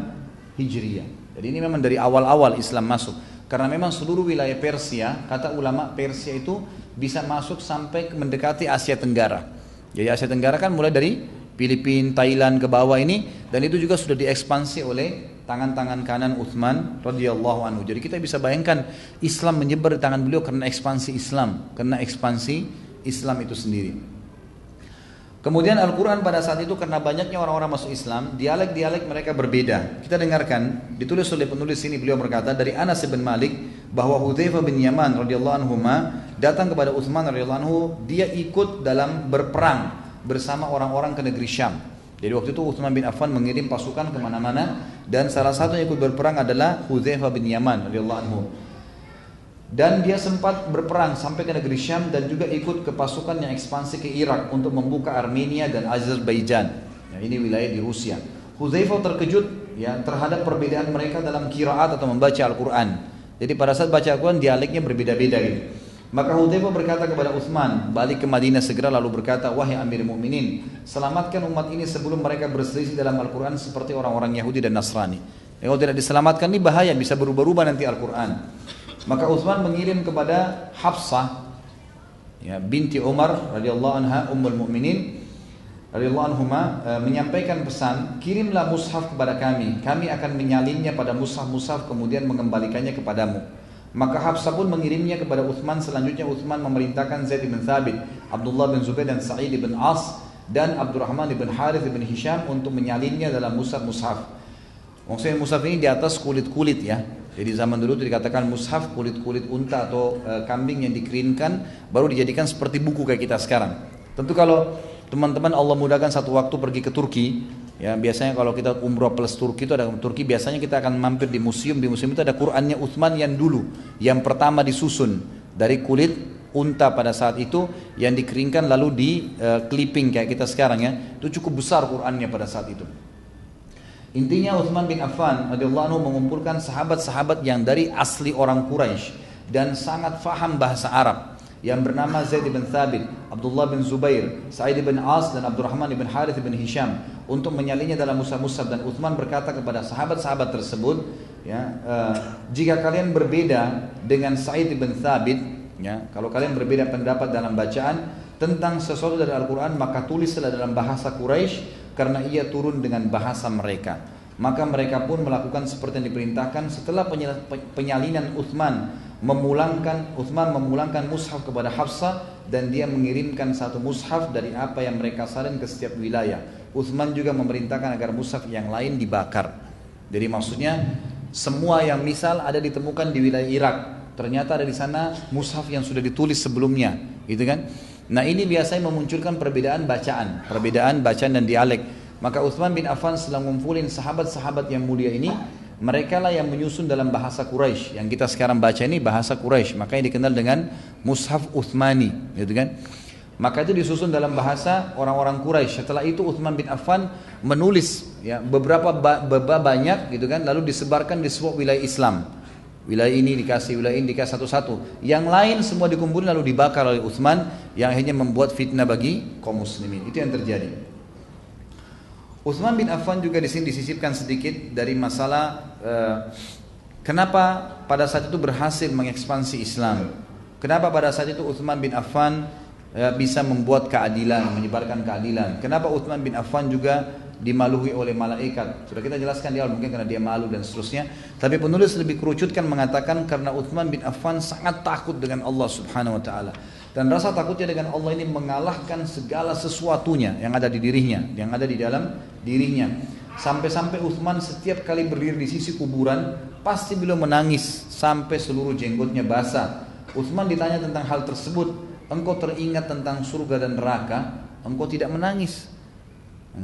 Hijriah. Jadi ini memang dari awal-awal Islam masuk. Karena memang seluruh wilayah Persia, kata ulama Persia itu bisa masuk sampai mendekati Asia Tenggara. Jadi Asia Tenggara kan mulai dari Filipina, Thailand ke bawah ini dan itu juga sudah diekspansi oleh tangan-tangan kanan Uthman radhiyallahu anhu. Jadi kita bisa bayangkan Islam menyebar di tangan beliau karena ekspansi Islam, karena ekspansi Islam itu sendiri. Kemudian Al-Quran pada saat itu karena banyaknya orang-orang masuk Islam, dialek-dialek mereka berbeda. Kita dengarkan, ditulis oleh penulis ini beliau berkata dari Anas bin Malik bahwa Hudzaifah bin Yaman radhiyallahu anhu datang kepada Utsman radhiyallahu anhu, dia ikut dalam berperang bersama orang-orang ke negeri Syam. Jadi waktu itu Utsman bin Affan mengirim pasukan ke mana-mana dan salah satu yang ikut berperang adalah Hudzaifah bin Yaman radhiyallahu anhu dan dia sempat berperang sampai ke negeri Syam dan juga ikut ke pasukan yang ekspansi ke Irak untuk membuka Armenia dan Azerbaijan. Ya, ini wilayah di Rusia. Hudzaifah terkejut ya terhadap perbedaan mereka dalam kiraat atau membaca Al-Quran. Jadi pada saat baca Al-Quran dialeknya berbeda-beda gitu. Maka Hudzaifah berkata kepada Utsman, balik ke Madinah segera lalu berkata, "Wahai Amir Mukminin, selamatkan umat ini sebelum mereka berselisih dalam Al-Qur'an seperti orang-orang Yahudi dan Nasrani." Kalau tidak diselamatkan ini bahaya, bisa berubah-ubah nanti Al-Qur'an. Maka Utsman mengirim kepada Hafsah ya, binti Umar radhiyallahu anha ummul mukminin radhiyallahu anhuma e, menyampaikan pesan, kirimlah mushaf kepada kami. Kami akan menyalinnya pada mushaf-mushaf kemudian mengembalikannya kepadamu. Maka Hafsah pun mengirimnya kepada Utsman. Selanjutnya Utsman memerintahkan Zaid bin Thabit, Abdullah bin Zubair dan Sa'id bin As dan Abdurrahman bin Harith bin Hisham untuk menyalinnya dalam mushaf-mushaf. Maksudnya mushaf ini di atas kulit-kulit ya. Jadi zaman dulu itu dikatakan mushaf kulit-kulit unta atau e, kambing yang dikeringkan baru dijadikan seperti buku kayak kita sekarang. Tentu kalau teman-teman Allah mudahkan satu waktu pergi ke Turki, ya biasanya kalau kita umroh plus Turki itu ada Turki biasanya kita akan mampir di museum. Di museum itu ada Qurannya Utsman yang dulu yang pertama disusun dari kulit unta pada saat itu yang dikeringkan lalu di uh, clipping kayak kita sekarang ya. Itu cukup besar Qurannya pada saat itu. Intinya Utsman bin Affan radhiyallahu anhu mengumpulkan sahabat-sahabat yang dari asli orang Quraisy dan sangat faham bahasa Arab yang bernama Zaid bin Thabit, Abdullah bin Zubair, Sa'id bin As dan Abdurrahman bin Harith bin Hisham untuk menyalinya dalam Musa-Musa dan Utsman berkata kepada sahabat-sahabat tersebut ya uh, jika kalian berbeda dengan Sa'id bin Thabit ya kalau kalian berbeda pendapat dalam bacaan tentang sesuatu dari Al-Quran maka tulislah dalam bahasa Quraisy karena ia turun dengan bahasa mereka. Maka mereka pun melakukan seperti yang diperintahkan setelah penyalinan Uthman memulangkan Uthman memulangkan mushaf kepada Hafsah dan dia mengirimkan satu mushaf dari apa yang mereka salin ke setiap wilayah. Uthman juga memerintahkan agar mushaf yang lain dibakar. Jadi maksudnya semua yang misal ada ditemukan di wilayah Irak ternyata ada di sana mushaf yang sudah ditulis sebelumnya, gitu kan? Nah ini biasanya memunculkan perbedaan bacaan, perbedaan bacaan dan dialek. Maka Uthman bin Affan setelah ngumpulin sahabat-sahabat yang mulia ini, mereka lah yang menyusun dalam bahasa Quraisy. Yang kita sekarang baca ini bahasa Quraisy, makanya dikenal dengan Mushaf Uthmani, gitu kan? Maka itu disusun dalam bahasa orang-orang Quraisy. Setelah itu Uthman bin Affan menulis ya beberapa bab banyak gitu kan, lalu disebarkan di sebuah wilayah Islam. Wilayah ini dikasih, wilayah ini dikasih satu-satu. Yang lain semua dikumpulkan lalu dibakar oleh Utsman yang akhirnya membuat fitnah bagi kaum muslimin. Itu yang terjadi. Utsman bin Affan juga di sini disisipkan sedikit dari masalah uh, kenapa pada saat itu berhasil mengekspansi Islam. Kenapa pada saat itu Utsman bin Affan uh, bisa membuat keadilan, menyebarkan keadilan. Kenapa Utsman bin Affan juga dimaluhi oleh malaikat. Sudah kita jelaskan di awal mungkin karena dia malu dan seterusnya. Tapi penulis lebih kerucutkan mengatakan karena Uthman bin Affan sangat takut dengan Allah Subhanahu wa taala. Dan rasa takutnya dengan Allah ini mengalahkan segala sesuatunya yang ada di dirinya, yang ada di dalam dirinya. Sampai-sampai Uthman setiap kali berdiri di sisi kuburan pasti beliau menangis sampai seluruh jenggotnya basah. Uthman ditanya tentang hal tersebut, engkau teringat tentang surga dan neraka, engkau tidak menangis.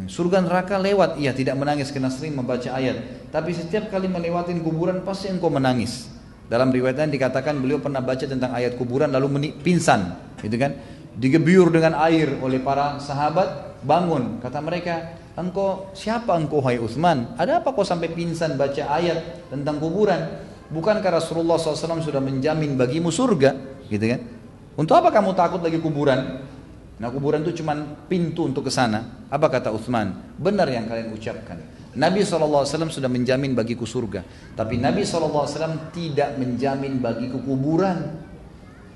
Surga neraka lewat, ia tidak menangis karena sering membaca ayat. Tapi setiap kali melewati kuburan pasti engkau menangis. Dalam riwayatnya dikatakan beliau pernah baca tentang ayat kuburan lalu pingsan, gitu kan? Digebyur dengan air oleh para sahabat, bangun. Kata mereka, engkau siapa engkau hai Utsman? Ada apa kau sampai pingsan baca ayat tentang kuburan? Bukankah Rasulullah SAW sudah menjamin bagimu surga, gitu kan? Untuk apa kamu takut lagi kuburan? Nah kuburan itu cuma pintu untuk ke sana. Apa kata Uthman? Benar yang kalian ucapkan. Nabi SAW sudah menjamin bagiku surga. Tapi Nabi SAW tidak menjamin bagiku kuburan.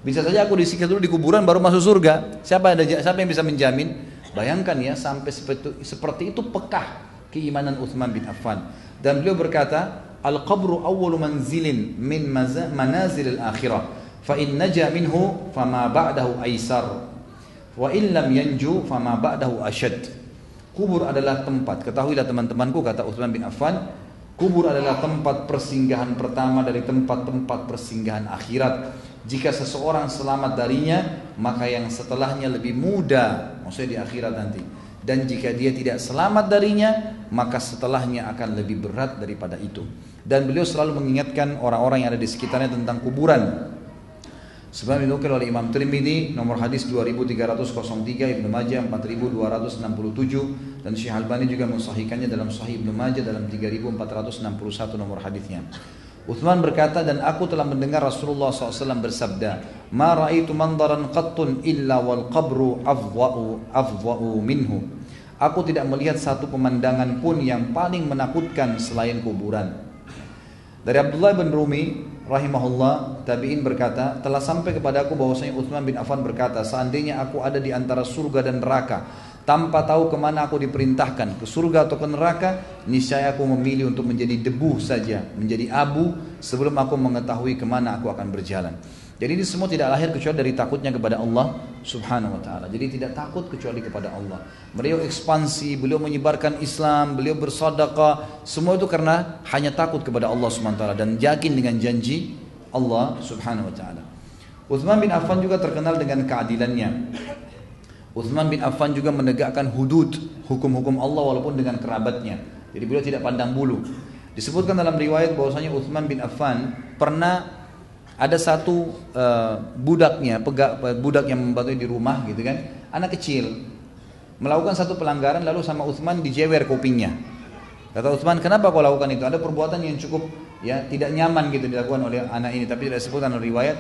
Bisa saja aku disiksa dulu di kuburan baru masuk surga. Siapa ada siapa yang bisa menjamin? Bayangkan ya sampai seperti, seperti itu pekah keimanan Uthman bin Affan. Dan beliau berkata, Al-qabru awwalu manzilin min manazil al-akhirah. Fa in naja minhu fama ba'dahu aisar. Wa illam yanju fama ba'dahu asyad. Kubur adalah tempat. Ketahuilah teman-temanku kata Utsman bin Affan, kubur adalah tempat persinggahan pertama dari tempat-tempat persinggahan akhirat. Jika seseorang selamat darinya, maka yang setelahnya lebih mudah, maksudnya di akhirat nanti. Dan jika dia tidak selamat darinya, maka setelahnya akan lebih berat daripada itu. Dan beliau selalu mengingatkan orang-orang yang ada di sekitarnya tentang kuburan. Sebab dinukil oleh Imam Tirmidzi nomor hadis 2303 Ibnu Majah 4267 dan Syekh Albani juga mensahihkannya dalam Sahih Ibnu Majah dalam 3461 nomor hadisnya. Uthman berkata dan aku telah mendengar Rasulullah SAW bersabda, "Ma ra'aitu mandaran qattun illa wal qabru afwa'u afwa'u minhu." Aku tidak melihat satu pemandangan pun yang paling menakutkan selain kuburan. Dari Abdullah bin Rumi rahimahullah tabi'in berkata telah sampai kepada aku bahwasanya Utsman bin Affan berkata seandainya aku ada di antara surga dan neraka tanpa tahu ke mana aku diperintahkan ke surga atau ke neraka niscaya aku memilih untuk menjadi debu saja menjadi abu sebelum aku mengetahui ke mana aku akan berjalan jadi ini semua tidak lahir kecuali dari takutnya kepada Allah Subhanahu wa taala. Jadi tidak takut kecuali kepada Allah. Beliau ekspansi, beliau menyebarkan Islam, beliau bersedekah, semua itu karena hanya takut kepada Allah Subhanahu wa taala dan yakin dengan janji Allah Subhanahu wa taala. Utsman bin Affan juga terkenal dengan keadilannya. Utsman bin Affan juga menegakkan hudud, hukum-hukum Allah walaupun dengan kerabatnya. Jadi beliau tidak pandang bulu. Disebutkan dalam riwayat bahwasanya Utsman bin Affan pernah ada satu uh, budaknya, pegak, budak yang membantu di rumah gitu kan, anak kecil melakukan satu pelanggaran lalu sama Utsman dijewer kupingnya. Kata Utsman, kenapa kau lakukan itu? Ada perbuatan yang cukup ya tidak nyaman gitu dilakukan oleh anak ini, tapi tidak disebutkan riwayat.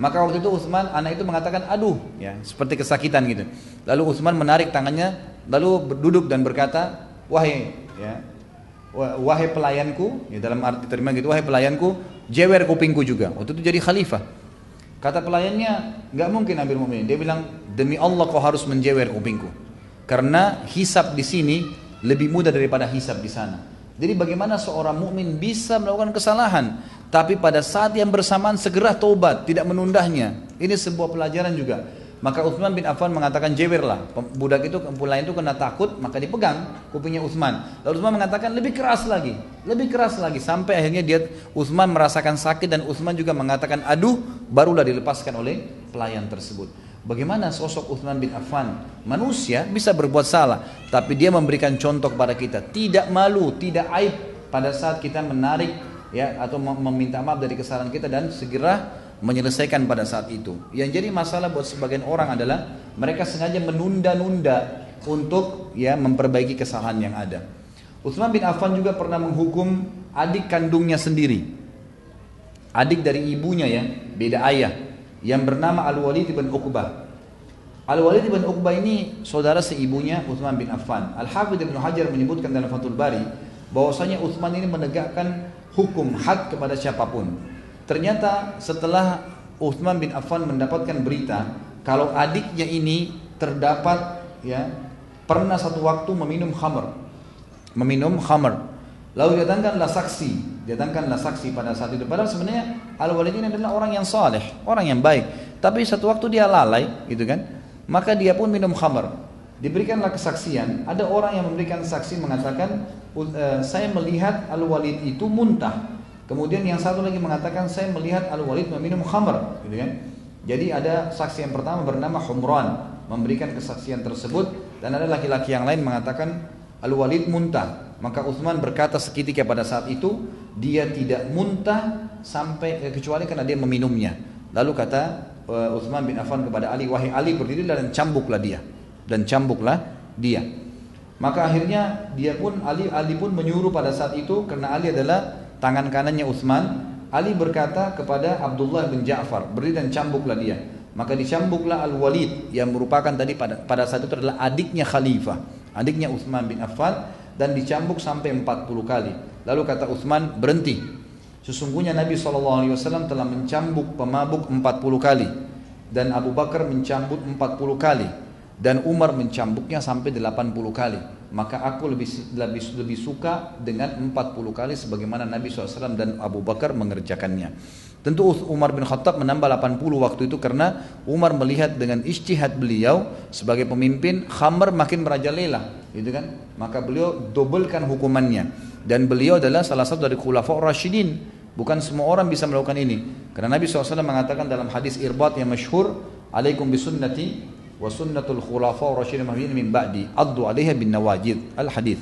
Maka waktu itu Utsman anak itu mengatakan aduh ya seperti kesakitan gitu. Lalu Utsman menarik tangannya lalu duduk dan berkata wahai ya wahai pelayanku ya dalam arti terima gitu wahai pelayanku jewer kupingku juga. Waktu itu jadi khalifah. Kata pelayannya nggak mungkin Amir Mu'minin. Dia bilang demi Allah kau harus menjewer kupingku. Karena hisap di sini lebih mudah daripada hisap di sana. Jadi bagaimana seorang mukmin bisa melakukan kesalahan tapi pada saat yang bersamaan segera tobat tidak menundahnya ini sebuah pelajaran juga maka Uthman bin Affan mengatakan jewerlah. Budak itu lain itu kena takut, maka dipegang kupingnya Uthman. Lalu Uthman mengatakan lebih keras lagi, lebih keras lagi sampai akhirnya dia Uthman merasakan sakit dan Uthman juga mengatakan aduh, barulah dilepaskan oleh pelayan tersebut. Bagaimana sosok Uthman bin Affan? Manusia bisa berbuat salah, tapi dia memberikan contoh kepada kita, tidak malu, tidak aib pada saat kita menarik ya atau meminta maaf dari kesalahan kita dan segera menyelesaikan pada saat itu. Yang jadi masalah buat sebagian orang adalah mereka sengaja menunda-nunda untuk ya memperbaiki kesalahan yang ada. Utsman bin Affan juga pernah menghukum adik kandungnya sendiri. Adik dari ibunya ya, beda ayah, yang bernama Al-Walid bin Uqbah. Al-Walid bin Uqbah ini saudara seibunya Utsman bin Affan. Al-Hafidh Ibnu Hajar menyebutkan dalam Fathul Bari bahwasanya Utsman ini menegakkan hukum had kepada siapa pun. Ternyata setelah Uthman bin Affan mendapatkan berita kalau adiknya ini terdapat ya pernah satu waktu meminum khamr, meminum khamr. Lalu datangkanlah saksi, datangkanlah saksi pada saat itu. Padahal sebenarnya Al Walid ini adalah orang yang saleh, orang yang baik. Tapi satu waktu dia lalai, gitu kan? Maka dia pun minum khamr. Diberikanlah kesaksian. Ada orang yang memberikan saksi mengatakan, eh, saya melihat Al Walid itu muntah. Kemudian yang satu lagi mengatakan saya melihat Al-Walid meminum khamr, gitu kan? Jadi ada saksi yang pertama bernama Humran memberikan kesaksian tersebut dan ada laki-laki yang lain mengatakan Al-Walid muntah. Maka Uthman berkata seketika pada saat itu dia tidak muntah sampai eh, kecuali karena dia meminumnya. Lalu kata uh, Uthman bin Affan kepada Ali, wahai Ali berdirilah dan cambuklah dia dan cambuklah dia. Maka akhirnya dia pun Ali Ali pun menyuruh pada saat itu karena Ali adalah tangan kanannya Utsman, Ali berkata kepada Abdullah bin Ja'far, beri dan cambuklah dia. Maka dicambuklah Al-Walid yang merupakan tadi pada, pada saat itu adalah adiknya khalifah, adiknya Utsman bin Affan dan dicambuk sampai 40 kali. Lalu kata Utsman, berhenti. Sesungguhnya Nabi SAW telah mencambuk pemabuk 40 kali dan Abu Bakar mencambuk 40 kali dan Umar mencambuknya sampai 80 kali. maka aku lebih lebih lebih suka dengan 40 kali sebagaimana Nabi SAW dan Abu Bakar mengerjakannya. Tentu Umar bin Khattab menambah 80 waktu itu karena Umar melihat dengan ijtihad beliau sebagai pemimpin khamar makin merajalela, gitu kan? Maka beliau dobelkan hukumannya dan beliau adalah salah satu dari khulafa Rashidin. Bukan semua orang bisa melakukan ini. Karena Nabi SAW mengatakan dalam hadis irbat yang masyhur, "Alaikum bisunnati wa sunnatul khulafa Rashidin min ba'di, addu 'alaiha bin nawajid." Al hadis.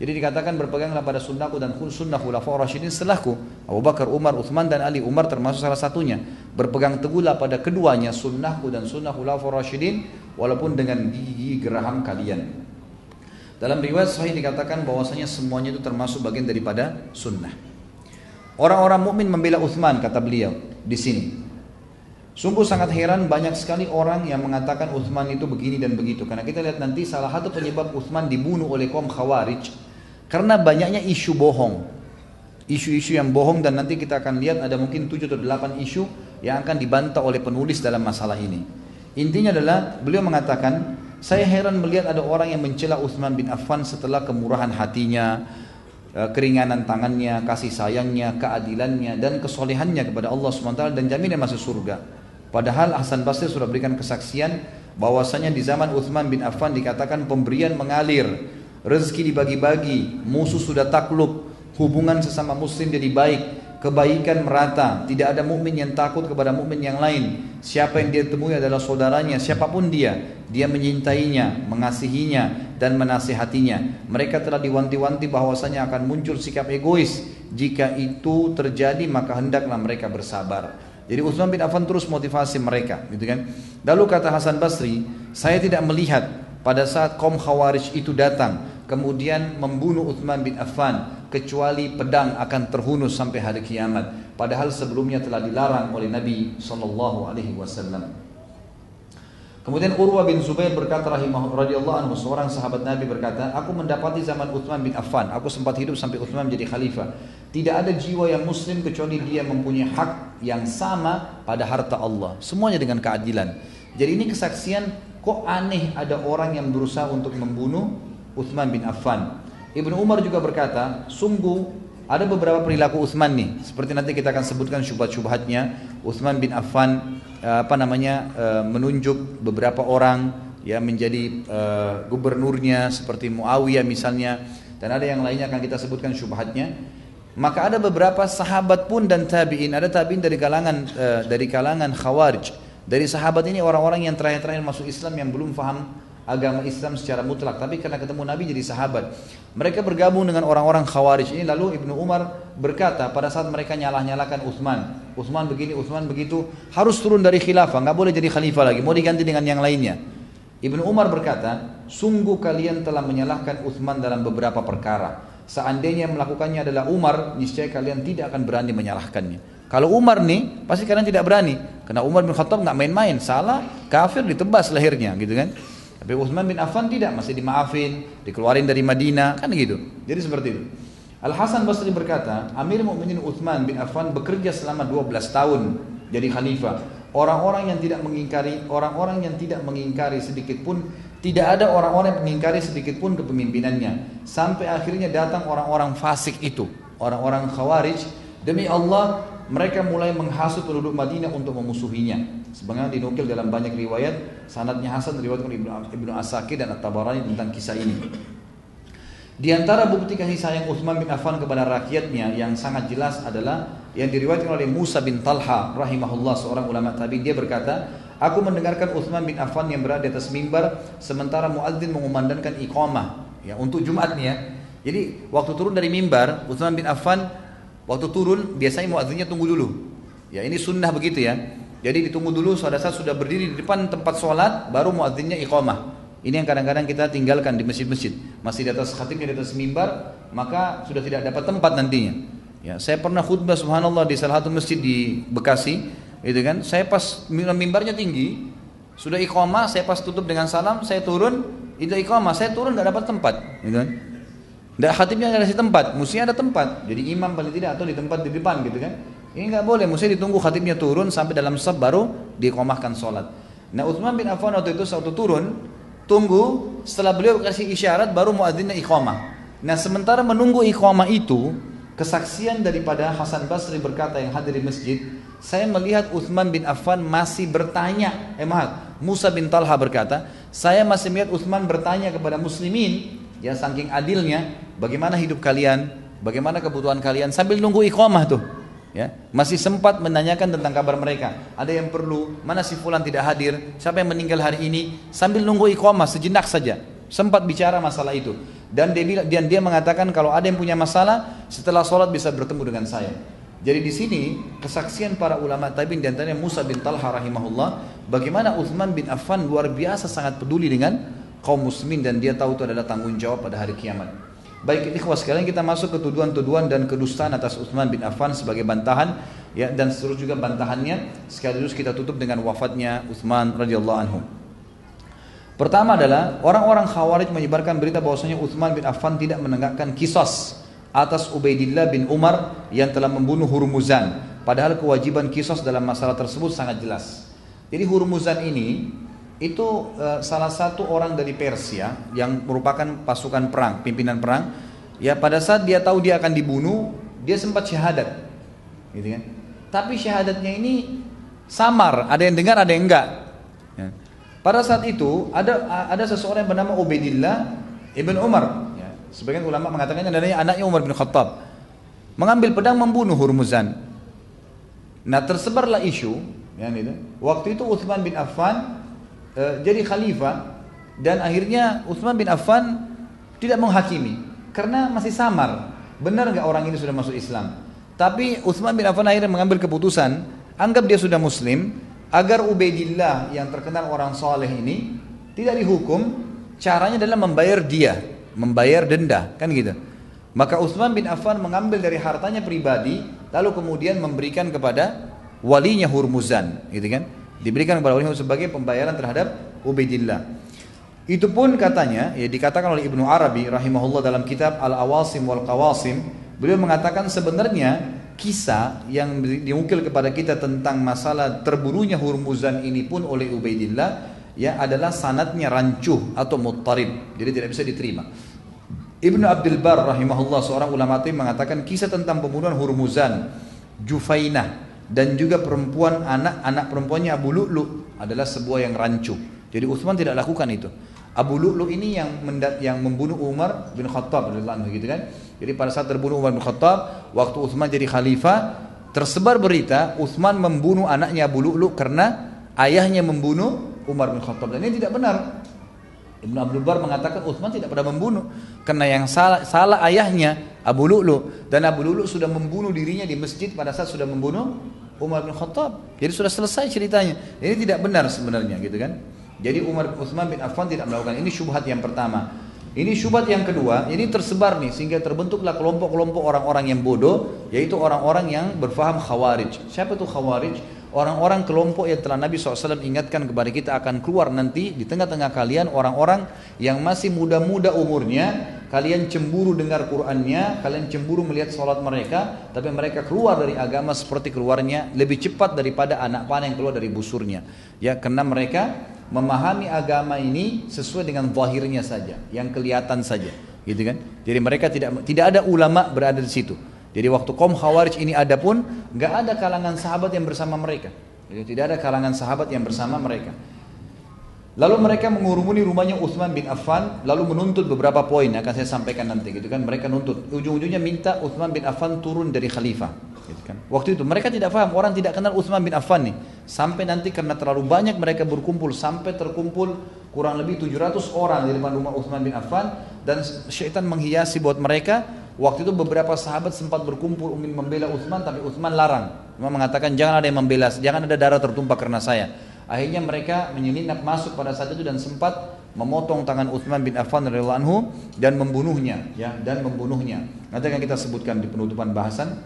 Jadi dikatakan berpeganglah pada sunnahku dan sunnah khulafa rasyidin setelahku. Abu Bakar, Umar, Uthman dan Ali. Umar termasuk salah satunya. Berpegang teguhlah pada keduanya sunnahku dan sunnah khulafa rasyidin walaupun dengan gigi geraham kalian. Dalam riwayat sahih dikatakan bahwasanya semuanya itu termasuk bagian daripada sunnah. Orang-orang mukmin membela Uthman kata beliau di sini. Sungguh sangat heran banyak sekali orang yang mengatakan Uthman itu begini dan begitu. Karena kita lihat nanti salah satu penyebab Uthman dibunuh oleh kaum Khawarij karena banyaknya isu bohong. Isu-isu yang bohong dan nanti kita akan lihat ada mungkin 7 atau 8 isu yang akan dibantah oleh penulis dalam masalah ini. Intinya adalah beliau mengatakan, saya heran melihat ada orang yang mencela Uthman bin Affan setelah kemurahan hatinya, eh, keringanan tangannya, kasih sayangnya, keadilannya, dan kesolehannya kepada Allah SWT dan jaminan masuk surga. Padahal Hasan Basri sudah berikan kesaksian bahwasanya di zaman Uthman bin Affan dikatakan pemberian mengalir rezeki dibagi-bagi, musuh sudah takluk, hubungan sesama muslim jadi baik, kebaikan merata, tidak ada mukmin yang takut kepada mukmin yang lain. Siapa yang dia temui adalah saudaranya, siapa pun dia, dia menyintainya, mengasihinya dan menasihatinya. Mereka telah diwanti-wanti bahwasanya akan muncul sikap egois. Jika itu terjadi maka hendaklah mereka bersabar. Jadi Utsman bin Affan terus motivasi mereka, gitu kan. Lalu kata Hasan Basri, saya tidak melihat pada saat kaum Khawarij itu datang kemudian membunuh Uthman bin Affan kecuali pedang akan terhunus sampai hari kiamat padahal sebelumnya telah dilarang oleh Nabi sallallahu alaihi wasallam Kemudian Urwah bin Zubair berkata rahimah radhiyallahu anhu seorang sahabat Nabi berkata, aku mendapati zaman Uthman bin Affan, aku sempat hidup sampai Uthman menjadi khalifah. Tidak ada jiwa yang muslim kecuali dia mempunyai hak yang sama pada harta Allah, semuanya dengan keadilan. Jadi ini kesaksian Kok aneh ada orang yang berusaha untuk membunuh Uthman bin Affan. Ibnu Umar juga berkata, sungguh ada beberapa perilaku Uthman nih, seperti nanti kita akan sebutkan syubhat-syubhatnya. Uthman bin Affan eh, apa namanya eh, menunjuk beberapa orang ya menjadi uh, gubernurnya seperti Muawiyah misalnya dan ada yang lainnya akan kita sebutkan syubhatnya. Maka ada beberapa sahabat pun dan tabiin, ada tabiin dari kalangan dari kalangan Khawarij dari sahabat ini orang-orang yang terakhir-terakhir masuk Islam yang belum faham agama Islam secara mutlak. Tapi karena ketemu Nabi jadi sahabat. Mereka bergabung dengan orang-orang khawarij ini. Lalu Ibnu Umar berkata pada saat mereka nyalah-nyalakan Uthman Uthman begini, Uthman begitu. Harus turun dari khilafah, nggak boleh jadi khalifah lagi. Mau diganti dengan yang lainnya. Ibnu Umar berkata sungguh kalian telah menyalahkan Uthman dalam beberapa perkara. Seandainya melakukannya adalah Umar niscaya kalian tidak akan berani menyalahkannya. Kalau Umar nih, pasti kalian tidak berani. Karena Umar bin Khattab nggak main-main, salah, kafir ditebas lehernya, gitu kan? Tapi Utsman bin Affan tidak, masih dimaafin, dikeluarin dari Madinah, kan gitu. Jadi seperti itu. Al Hasan Basri berkata, Amir Mukminin Utsman bin Affan bekerja selama 12 tahun jadi khalifah. Orang-orang yang tidak mengingkari, orang-orang yang tidak mengingkari sedikit pun tidak ada orang-orang yang mengingkari sedikit pun kepemimpinannya. Sampai akhirnya datang orang-orang fasik itu, orang-orang khawarij. Demi Allah, mereka mulai menghasut penduduk Madinah untuk memusuhinya. Sebagaimana dinukil dalam banyak riwayat, sanadnya Hasan riwayat Ibnu Ibnu Asakir dan At-Tabarani tentang kisah ini. Di antara bukti kasih sayang Utsman bin Affan kepada rakyatnya yang sangat jelas adalah yang diriwayatkan oleh Musa bin Talha rahimahullah seorang ulama tabi dia berkata, aku mendengarkan Utsman bin Affan yang berada di atas mimbar sementara muadzin mengumandangkan iqamah ya untuk Jumat nih ya. Jadi waktu turun dari mimbar Utsman bin Affan Waktu turun biasanya muadzinnya tunggu dulu. Ya ini sunnah begitu ya. Jadi ditunggu dulu pada saat sudah berdiri di depan tempat sholat baru muadzinnya iqamah. Ini yang kadang-kadang kita tinggalkan di masjid-masjid. Masih di atas khatibnya di atas mimbar, maka sudah tidak dapat tempat nantinya. Ya, saya pernah khutbah subhanallah di salah satu masjid di Bekasi, itu kan. Saya pas mimbarnya tinggi, sudah iqamah, saya pas tutup dengan salam, saya turun, itu iqamah, saya turun tidak dapat tempat, gitu kan. Tidak khatibnya ada di tempat, mestinya ada tempat. Jadi imam paling tidak atau di tempat di depan gitu kan. Ini nggak boleh, mesti ditunggu khatibnya turun sampai dalam sab baru dikomahkan sholat. Nah Uthman bin Affan waktu itu waktu turun, tunggu setelah beliau kasih isyarat baru muadzinnya iqamah. Nah sementara menunggu iqamah itu kesaksian daripada Hasan Basri berkata yang hadir di masjid, saya melihat Uthman bin Affan masih bertanya, eh maaf, Musa bin Talha berkata, saya masih melihat Uthman bertanya kepada muslimin, ya saking adilnya, bagaimana hidup kalian, bagaimana kebutuhan kalian sambil nunggu iqamah tuh. Ya, masih sempat menanyakan tentang kabar mereka. Ada yang perlu, mana si fulan tidak hadir, siapa yang meninggal hari ini, sambil nunggu iqamah sejenak saja. Sempat bicara masalah itu. Dan dia bilang, dan dia mengatakan kalau ada yang punya masalah setelah sholat bisa bertemu dengan saya. Jadi di sini kesaksian para ulama tabi'in dan Musa bin Talha rahimahullah bagaimana Uthman bin Affan luar biasa sangat peduli dengan kaum muslimin dan dia tahu itu adalah tanggung jawab pada hari kiamat. Baik ikhwah sekalian kita masuk ke tuduhan-tuduhan dan kedustaan atas Uthman bin Affan sebagai bantahan ya dan seterusnya juga bantahannya sekaligus kita tutup dengan wafatnya Uthman radhiyallahu anhu. Pertama adalah orang-orang Khawarij menyebarkan berita bahwasanya Uthman bin Affan tidak menegakkan kisos atas Ubaidillah bin Umar yang telah membunuh Hurmuzan. Padahal kewajiban kisos dalam masalah tersebut sangat jelas. Jadi Hurmuzan ini itu uh, salah satu orang dari Persia yang merupakan pasukan perang, pimpinan perang. Ya pada saat dia tahu dia akan dibunuh, dia sempat syahadat. Gitu kan? Tapi syahadatnya ini samar, ada yang dengar, ada yang enggak. Pada saat itu ada ada seseorang yang bernama Ubaidillah ibn Umar. Ya, sebagian ulama mengatakan adanya anaknya Umar bin Khattab. Mengambil pedang membunuh Hurmuzan. Nah tersebarlah isu, ya, gitu. waktu itu Uthman bin Affan e, jadi khalifah dan akhirnya Uthman bin Affan tidak menghakimi karena masih samar. Benar nggak orang ini sudah masuk Islam? Tapi Uthman bin Affan akhirnya mengambil keputusan, anggap dia sudah Muslim, agar Ubaidillah yang terkenal orang soleh ini tidak dihukum, caranya adalah membayar dia, membayar denda, kan gitu. Maka Utsman bin Affan mengambil dari hartanya pribadi, lalu kemudian memberikan kepada walinya Hurmuzan, gitu kan? Diberikan kepada walinya sebagai pembayaran terhadap Ubaidillah. Itu pun katanya, ya dikatakan oleh Ibnu Arabi rahimahullah dalam kitab Al-Awasim wal Qawasim, beliau mengatakan sebenarnya kisah yang diukil kepada kita tentang masalah terburunya Hurmuzan ini pun oleh Ubaidillah ya adalah sanatnya rancuh atau muttarib. Jadi tidak bisa diterima. Ibnu Abdul Bar rahimahullah seorang ulama mengatakan kisah tentang pembunuhan Hurmuzan Jufainah dan juga perempuan anak anak perempuannya Abu Lu'lu adalah sebuah yang rancuh jadi Utsman tidak lakukan itu. Abu Lu'lu ini yang mendat, yang membunuh Umar bin Khattab gitu kan? Jadi pada saat terbunuh Umar bin Khattab, waktu Utsman jadi khalifah, tersebar berita Utsman membunuh anaknya Abu Lu'lu karena ayahnya membunuh Umar bin Khattab. Dan ini tidak benar. Ibn Abdul Bar mengatakan Utsman tidak pernah membunuh. Karena yang salah, salah ayahnya Abu Lu'lu dan Abu Lu'lu sudah membunuh dirinya di masjid pada saat sudah membunuh Umar bin Khattab. Jadi sudah selesai ceritanya. Ini tidak benar sebenarnya gitu kan. Jadi Umar Utsman bin Affan tidak melakukan ini syubhat yang pertama. Ini syubhat yang kedua, ini tersebar nih sehingga terbentuklah kelompok-kelompok orang-orang yang bodoh, yaitu orang-orang yang berfaham khawarij. Siapa itu khawarij? Orang-orang kelompok yang telah Nabi SAW ingatkan kepada kita akan keluar nanti di tengah-tengah kalian orang-orang yang masih muda-muda umurnya, kalian cemburu dengar Qur'annya, kalian cemburu melihat sholat mereka, tapi mereka keluar dari agama seperti keluarnya lebih cepat daripada anak panah yang keluar dari busurnya. Ya, karena mereka memahami agama ini sesuai dengan zahirnya saja, yang kelihatan saja, gitu kan? Jadi mereka tidak tidak ada ulama berada di situ. Jadi waktu kaum Khawarij ini ada pun nggak ada kalangan sahabat yang bersama mereka. Jadi tidak ada kalangan sahabat yang bersama mereka. Lalu mereka mengurumuni rumahnya Uthman bin Affan lalu menuntut beberapa poin akan saya sampaikan nanti gitu kan? Mereka nuntut. Ujung-ujungnya minta Uthman bin Affan turun dari khalifah gitu kan. Waktu itu mereka tidak paham orang tidak kenal Uthman bin Affan nih. Sampai nanti karena terlalu banyak mereka berkumpul sampai terkumpul kurang lebih 700 orang di depan rumah Uthman bin Affan dan syaitan menghiasi buat mereka. Waktu itu beberapa sahabat sempat berkumpul ingin membela Uthman tapi Uthman larang. Uthman mengatakan jangan ada yang membela jangan ada darah tertumpah karena saya Akhirnya mereka menyelinap masuk pada saat itu dan sempat memotong tangan Uthman bin Affan radhiyallahu anhu dan membunuhnya ya dan membunuhnya. Nanti akan kita sebutkan di penutupan bahasan.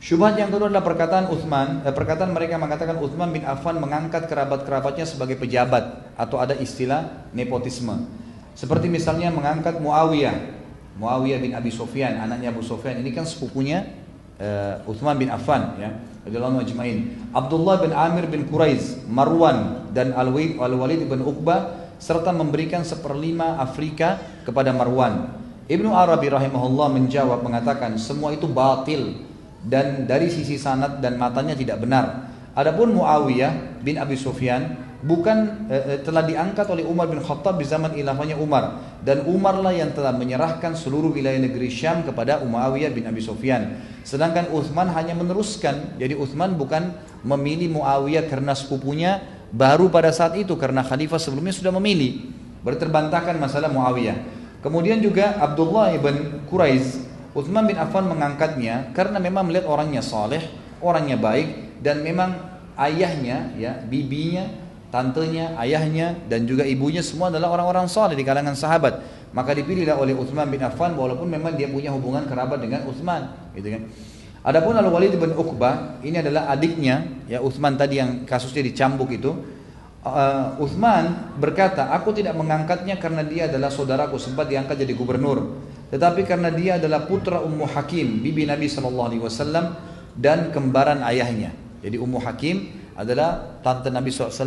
Syubhat yang kedua adalah perkataan Uthman, eh, perkataan mereka mengatakan Uthman bin Affan mengangkat kerabat-kerabatnya sebagai pejabat atau ada istilah nepotisme. Seperti misalnya mengangkat Muawiyah. Muawiyah bin Abi Sufyan, anaknya Abu Sufyan ini kan sepupunya uh, Uthman bin Affan ya radhiyallahu ajmain. Abdullah bin Amir bin Quraiz, Marwan dan Al-Walid bin Uqbah serta memberikan seperlima Afrika kepada Marwan. Ibnu Arabi rahimahullah menjawab mengatakan semua itu batil dan dari sisi sanad dan matanya tidak benar. Adapun Muawiyah bin Abi Sufyan bukan eh, telah diangkat oleh Umar bin Khattab di zaman ilahnya Umar dan Umarlah yang telah menyerahkan seluruh wilayah negeri Syam kepada Muawiyah bin Abi Sufyan. Sedangkan Uthman hanya meneruskan. Jadi Uthman bukan memilih Muawiyah karena sepupunya baru pada saat itu karena khalifah sebelumnya sudah memilih. Berterbantahkan masalah Muawiyah. Kemudian juga Abdullah bin Quraiz, Uthman bin Affan mengangkatnya karena memang melihat orangnya saleh, orangnya baik dan memang ayahnya ya, bibinya, tantenya, ayahnya dan juga ibunya semua adalah orang-orang saleh di kalangan sahabat. Maka dipilihlah oleh Uthman bin Affan walaupun memang dia punya hubungan kerabat dengan Uthman, gitu kan. Adapun Al Walid bin Uqbah ini adalah adiknya ya Uthman tadi yang kasusnya dicambuk itu uh, Uthman berkata, aku tidak mengangkatnya karena dia adalah saudaraku sempat diangkat jadi gubernur, tetapi karena dia adalah putra Ummu Hakim, bibi Nabi Wasallam dan kembaran ayahnya. Jadi Ummu Hakim adalah tante Nabi SAW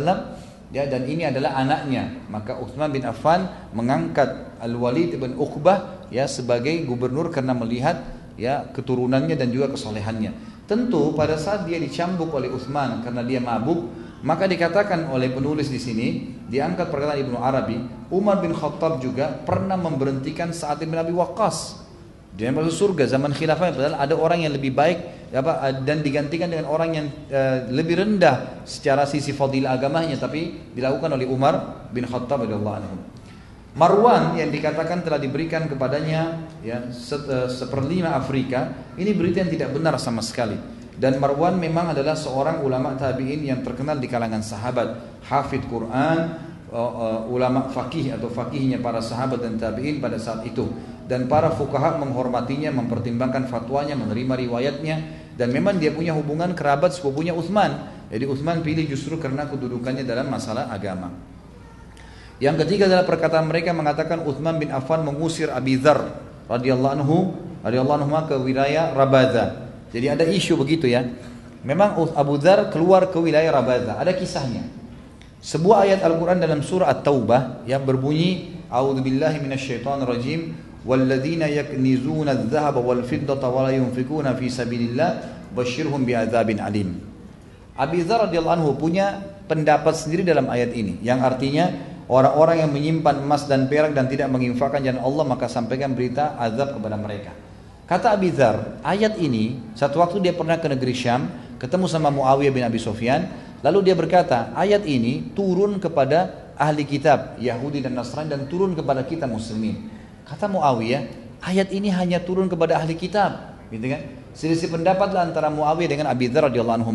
ya dan ini adalah anaknya maka Uthman bin Affan mengangkat Al Walid bin Uqbah ya sebagai gubernur karena melihat ya keturunannya dan juga kesolehannya tentu pada saat dia dicambuk oleh Uthman karena dia mabuk maka dikatakan oleh penulis di sini, diangkat perkataan Ibnu Arabi, Umar bin Khattab juga pernah memberhentikan saat bin Abi Waqqas. Dia masuk surga zaman khilafah padahal ada orang yang lebih baik apa dan digantikan dengan orang yang uh, lebih rendah secara sisi fadilah agamanya tapi dilakukan oleh Umar bin Khattab radhiyallahu. Marwan yang dikatakan telah diberikan kepadanya ya seperlima Afrika ini berita yang tidak benar sama sekali. Dan Marwan memang adalah seorang ulama tabi'in yang terkenal di kalangan sahabat, hafid Quran, ulama fakih atau fakihnya para sahabat dan tabi'in pada saat itu. Dan para fukaha menghormatinya, mempertimbangkan fatwanya, menerima riwayatnya. Dan memang dia punya hubungan kerabat sepupunya Uthman. Jadi Uthman pilih justru karena kedudukannya dalam masalah agama. Yang ketiga adalah perkataan mereka mengatakan Uthman bin Affan mengusir Abi Dhar radhiyallahu anhu radhiyallahu anhu ke wilayah Rabadha jadi ada isu begitu ya. Memang Abu Dhar keluar ke wilayah Rabadha. Ada kisahnya. Sebuah ayat Al-Quran dalam surah At-Taubah yang berbunyi A'udzu billahi yaknizuna adh-dhahaba wal fiddata wa la yunfikuna fi sabilillah basyirhum bi'adzabin alim. Abi Dzar radhiyallahu anhu punya pendapat sendiri dalam ayat ini yang artinya orang-orang yang menyimpan emas dan perak dan tidak menginfakkan jalan Allah maka sampaikan berita azab kepada mereka. Kata Abi Dhar, ayat ini satu waktu dia pernah ke negeri Syam, ketemu sama Muawiyah bin Abi Sufyan, lalu dia berkata, ayat ini turun kepada ahli kitab Yahudi dan Nasrani dan turun kepada kita muslimin. Kata Muawiyah, ayat ini hanya turun kepada ahli kitab, gitu kan? Selisih pendapatlah antara Muawiyah dengan Abi Dhar radhiyallahu anhu.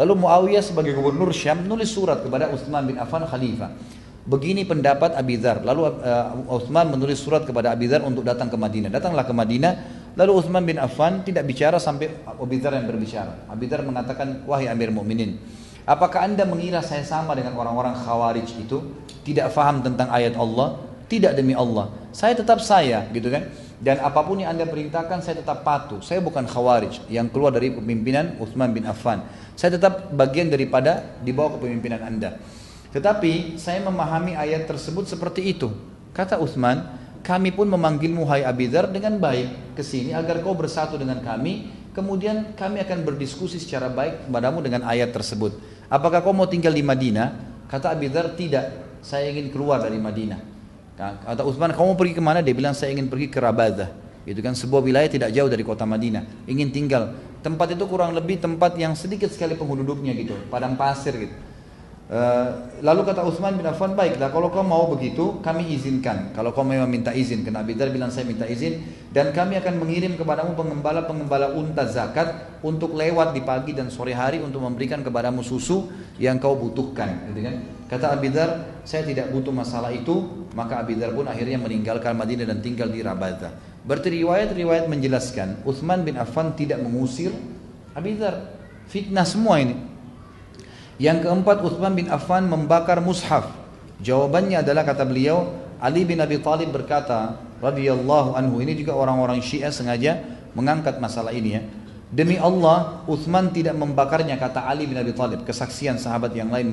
Lalu Muawiyah sebagai gubernur Syam nulis surat kepada Utsman bin Affan khalifah. Begini pendapat Abi Dhar. Lalu uh, Utsman menulis surat kepada Abi Dhar untuk datang ke Madinah. Datanglah ke Madinah, Lalu Uthman bin Affan tidak bicara sampai Abu Dhar yang berbicara. Abu Dhar mengatakan, wahai Amir Mu'minin, apakah anda mengira saya sama dengan orang-orang khawarij itu? Tidak faham tentang ayat Allah? Tidak demi Allah. Saya tetap saya, gitu kan? Dan apa pun yang anda perintahkan, saya tetap patuh. Saya bukan khawarij yang keluar dari kepemimpinan Uthman bin Affan. Saya tetap bagian daripada di bawah kepemimpinan anda. Tetapi saya memahami ayat tersebut seperti itu. Kata Uthman, kami pun memanggilmu hai Abidar dengan baik ke sini agar kau bersatu dengan kami kemudian kami akan berdiskusi secara baik kepadamu dengan ayat tersebut apakah kau mau tinggal di Madinah kata Abidar tidak saya ingin keluar dari Madinah kata Utsman kamu pergi ke mana dia bilang saya ingin pergi ke Rabadah itu kan sebuah wilayah tidak jauh dari kota Madinah. Ingin tinggal. Tempat itu kurang lebih tempat yang sedikit sekali penduduknya gitu padang pasir gitu. Eh, lalu kata Utsman bin Affan, baiklah kalau kau mau begitu, kami izinkan. Kalau kau memang minta izin, karena Abi bilang saya minta izin, dan kami akan mengirim kepadamu pengembala-pengembala unta zakat untuk lewat di pagi dan sore hari untuk memberikan kepadamu susu yang kau butuhkan. Gitu kan? Kata Abi saya tidak butuh masalah itu, maka Abi pun akhirnya meninggalkan Madinah dan tinggal di Rabata. Berarti riwayat-riwayat menjelaskan, Utsman bin Affan tidak mengusir Abi Fitnah semua ini. Yang keempat Uthman bin Affan membakar mushaf. Jawabannya adalah kata beliau Ali bin Abi Thalib berkata radhiyallahu anhu ini juga orang-orang Syiah sengaja mengangkat masalah ini ya. Demi Allah Uthman tidak membakarnya kata Ali bin Abi Thalib kesaksian sahabat yang lain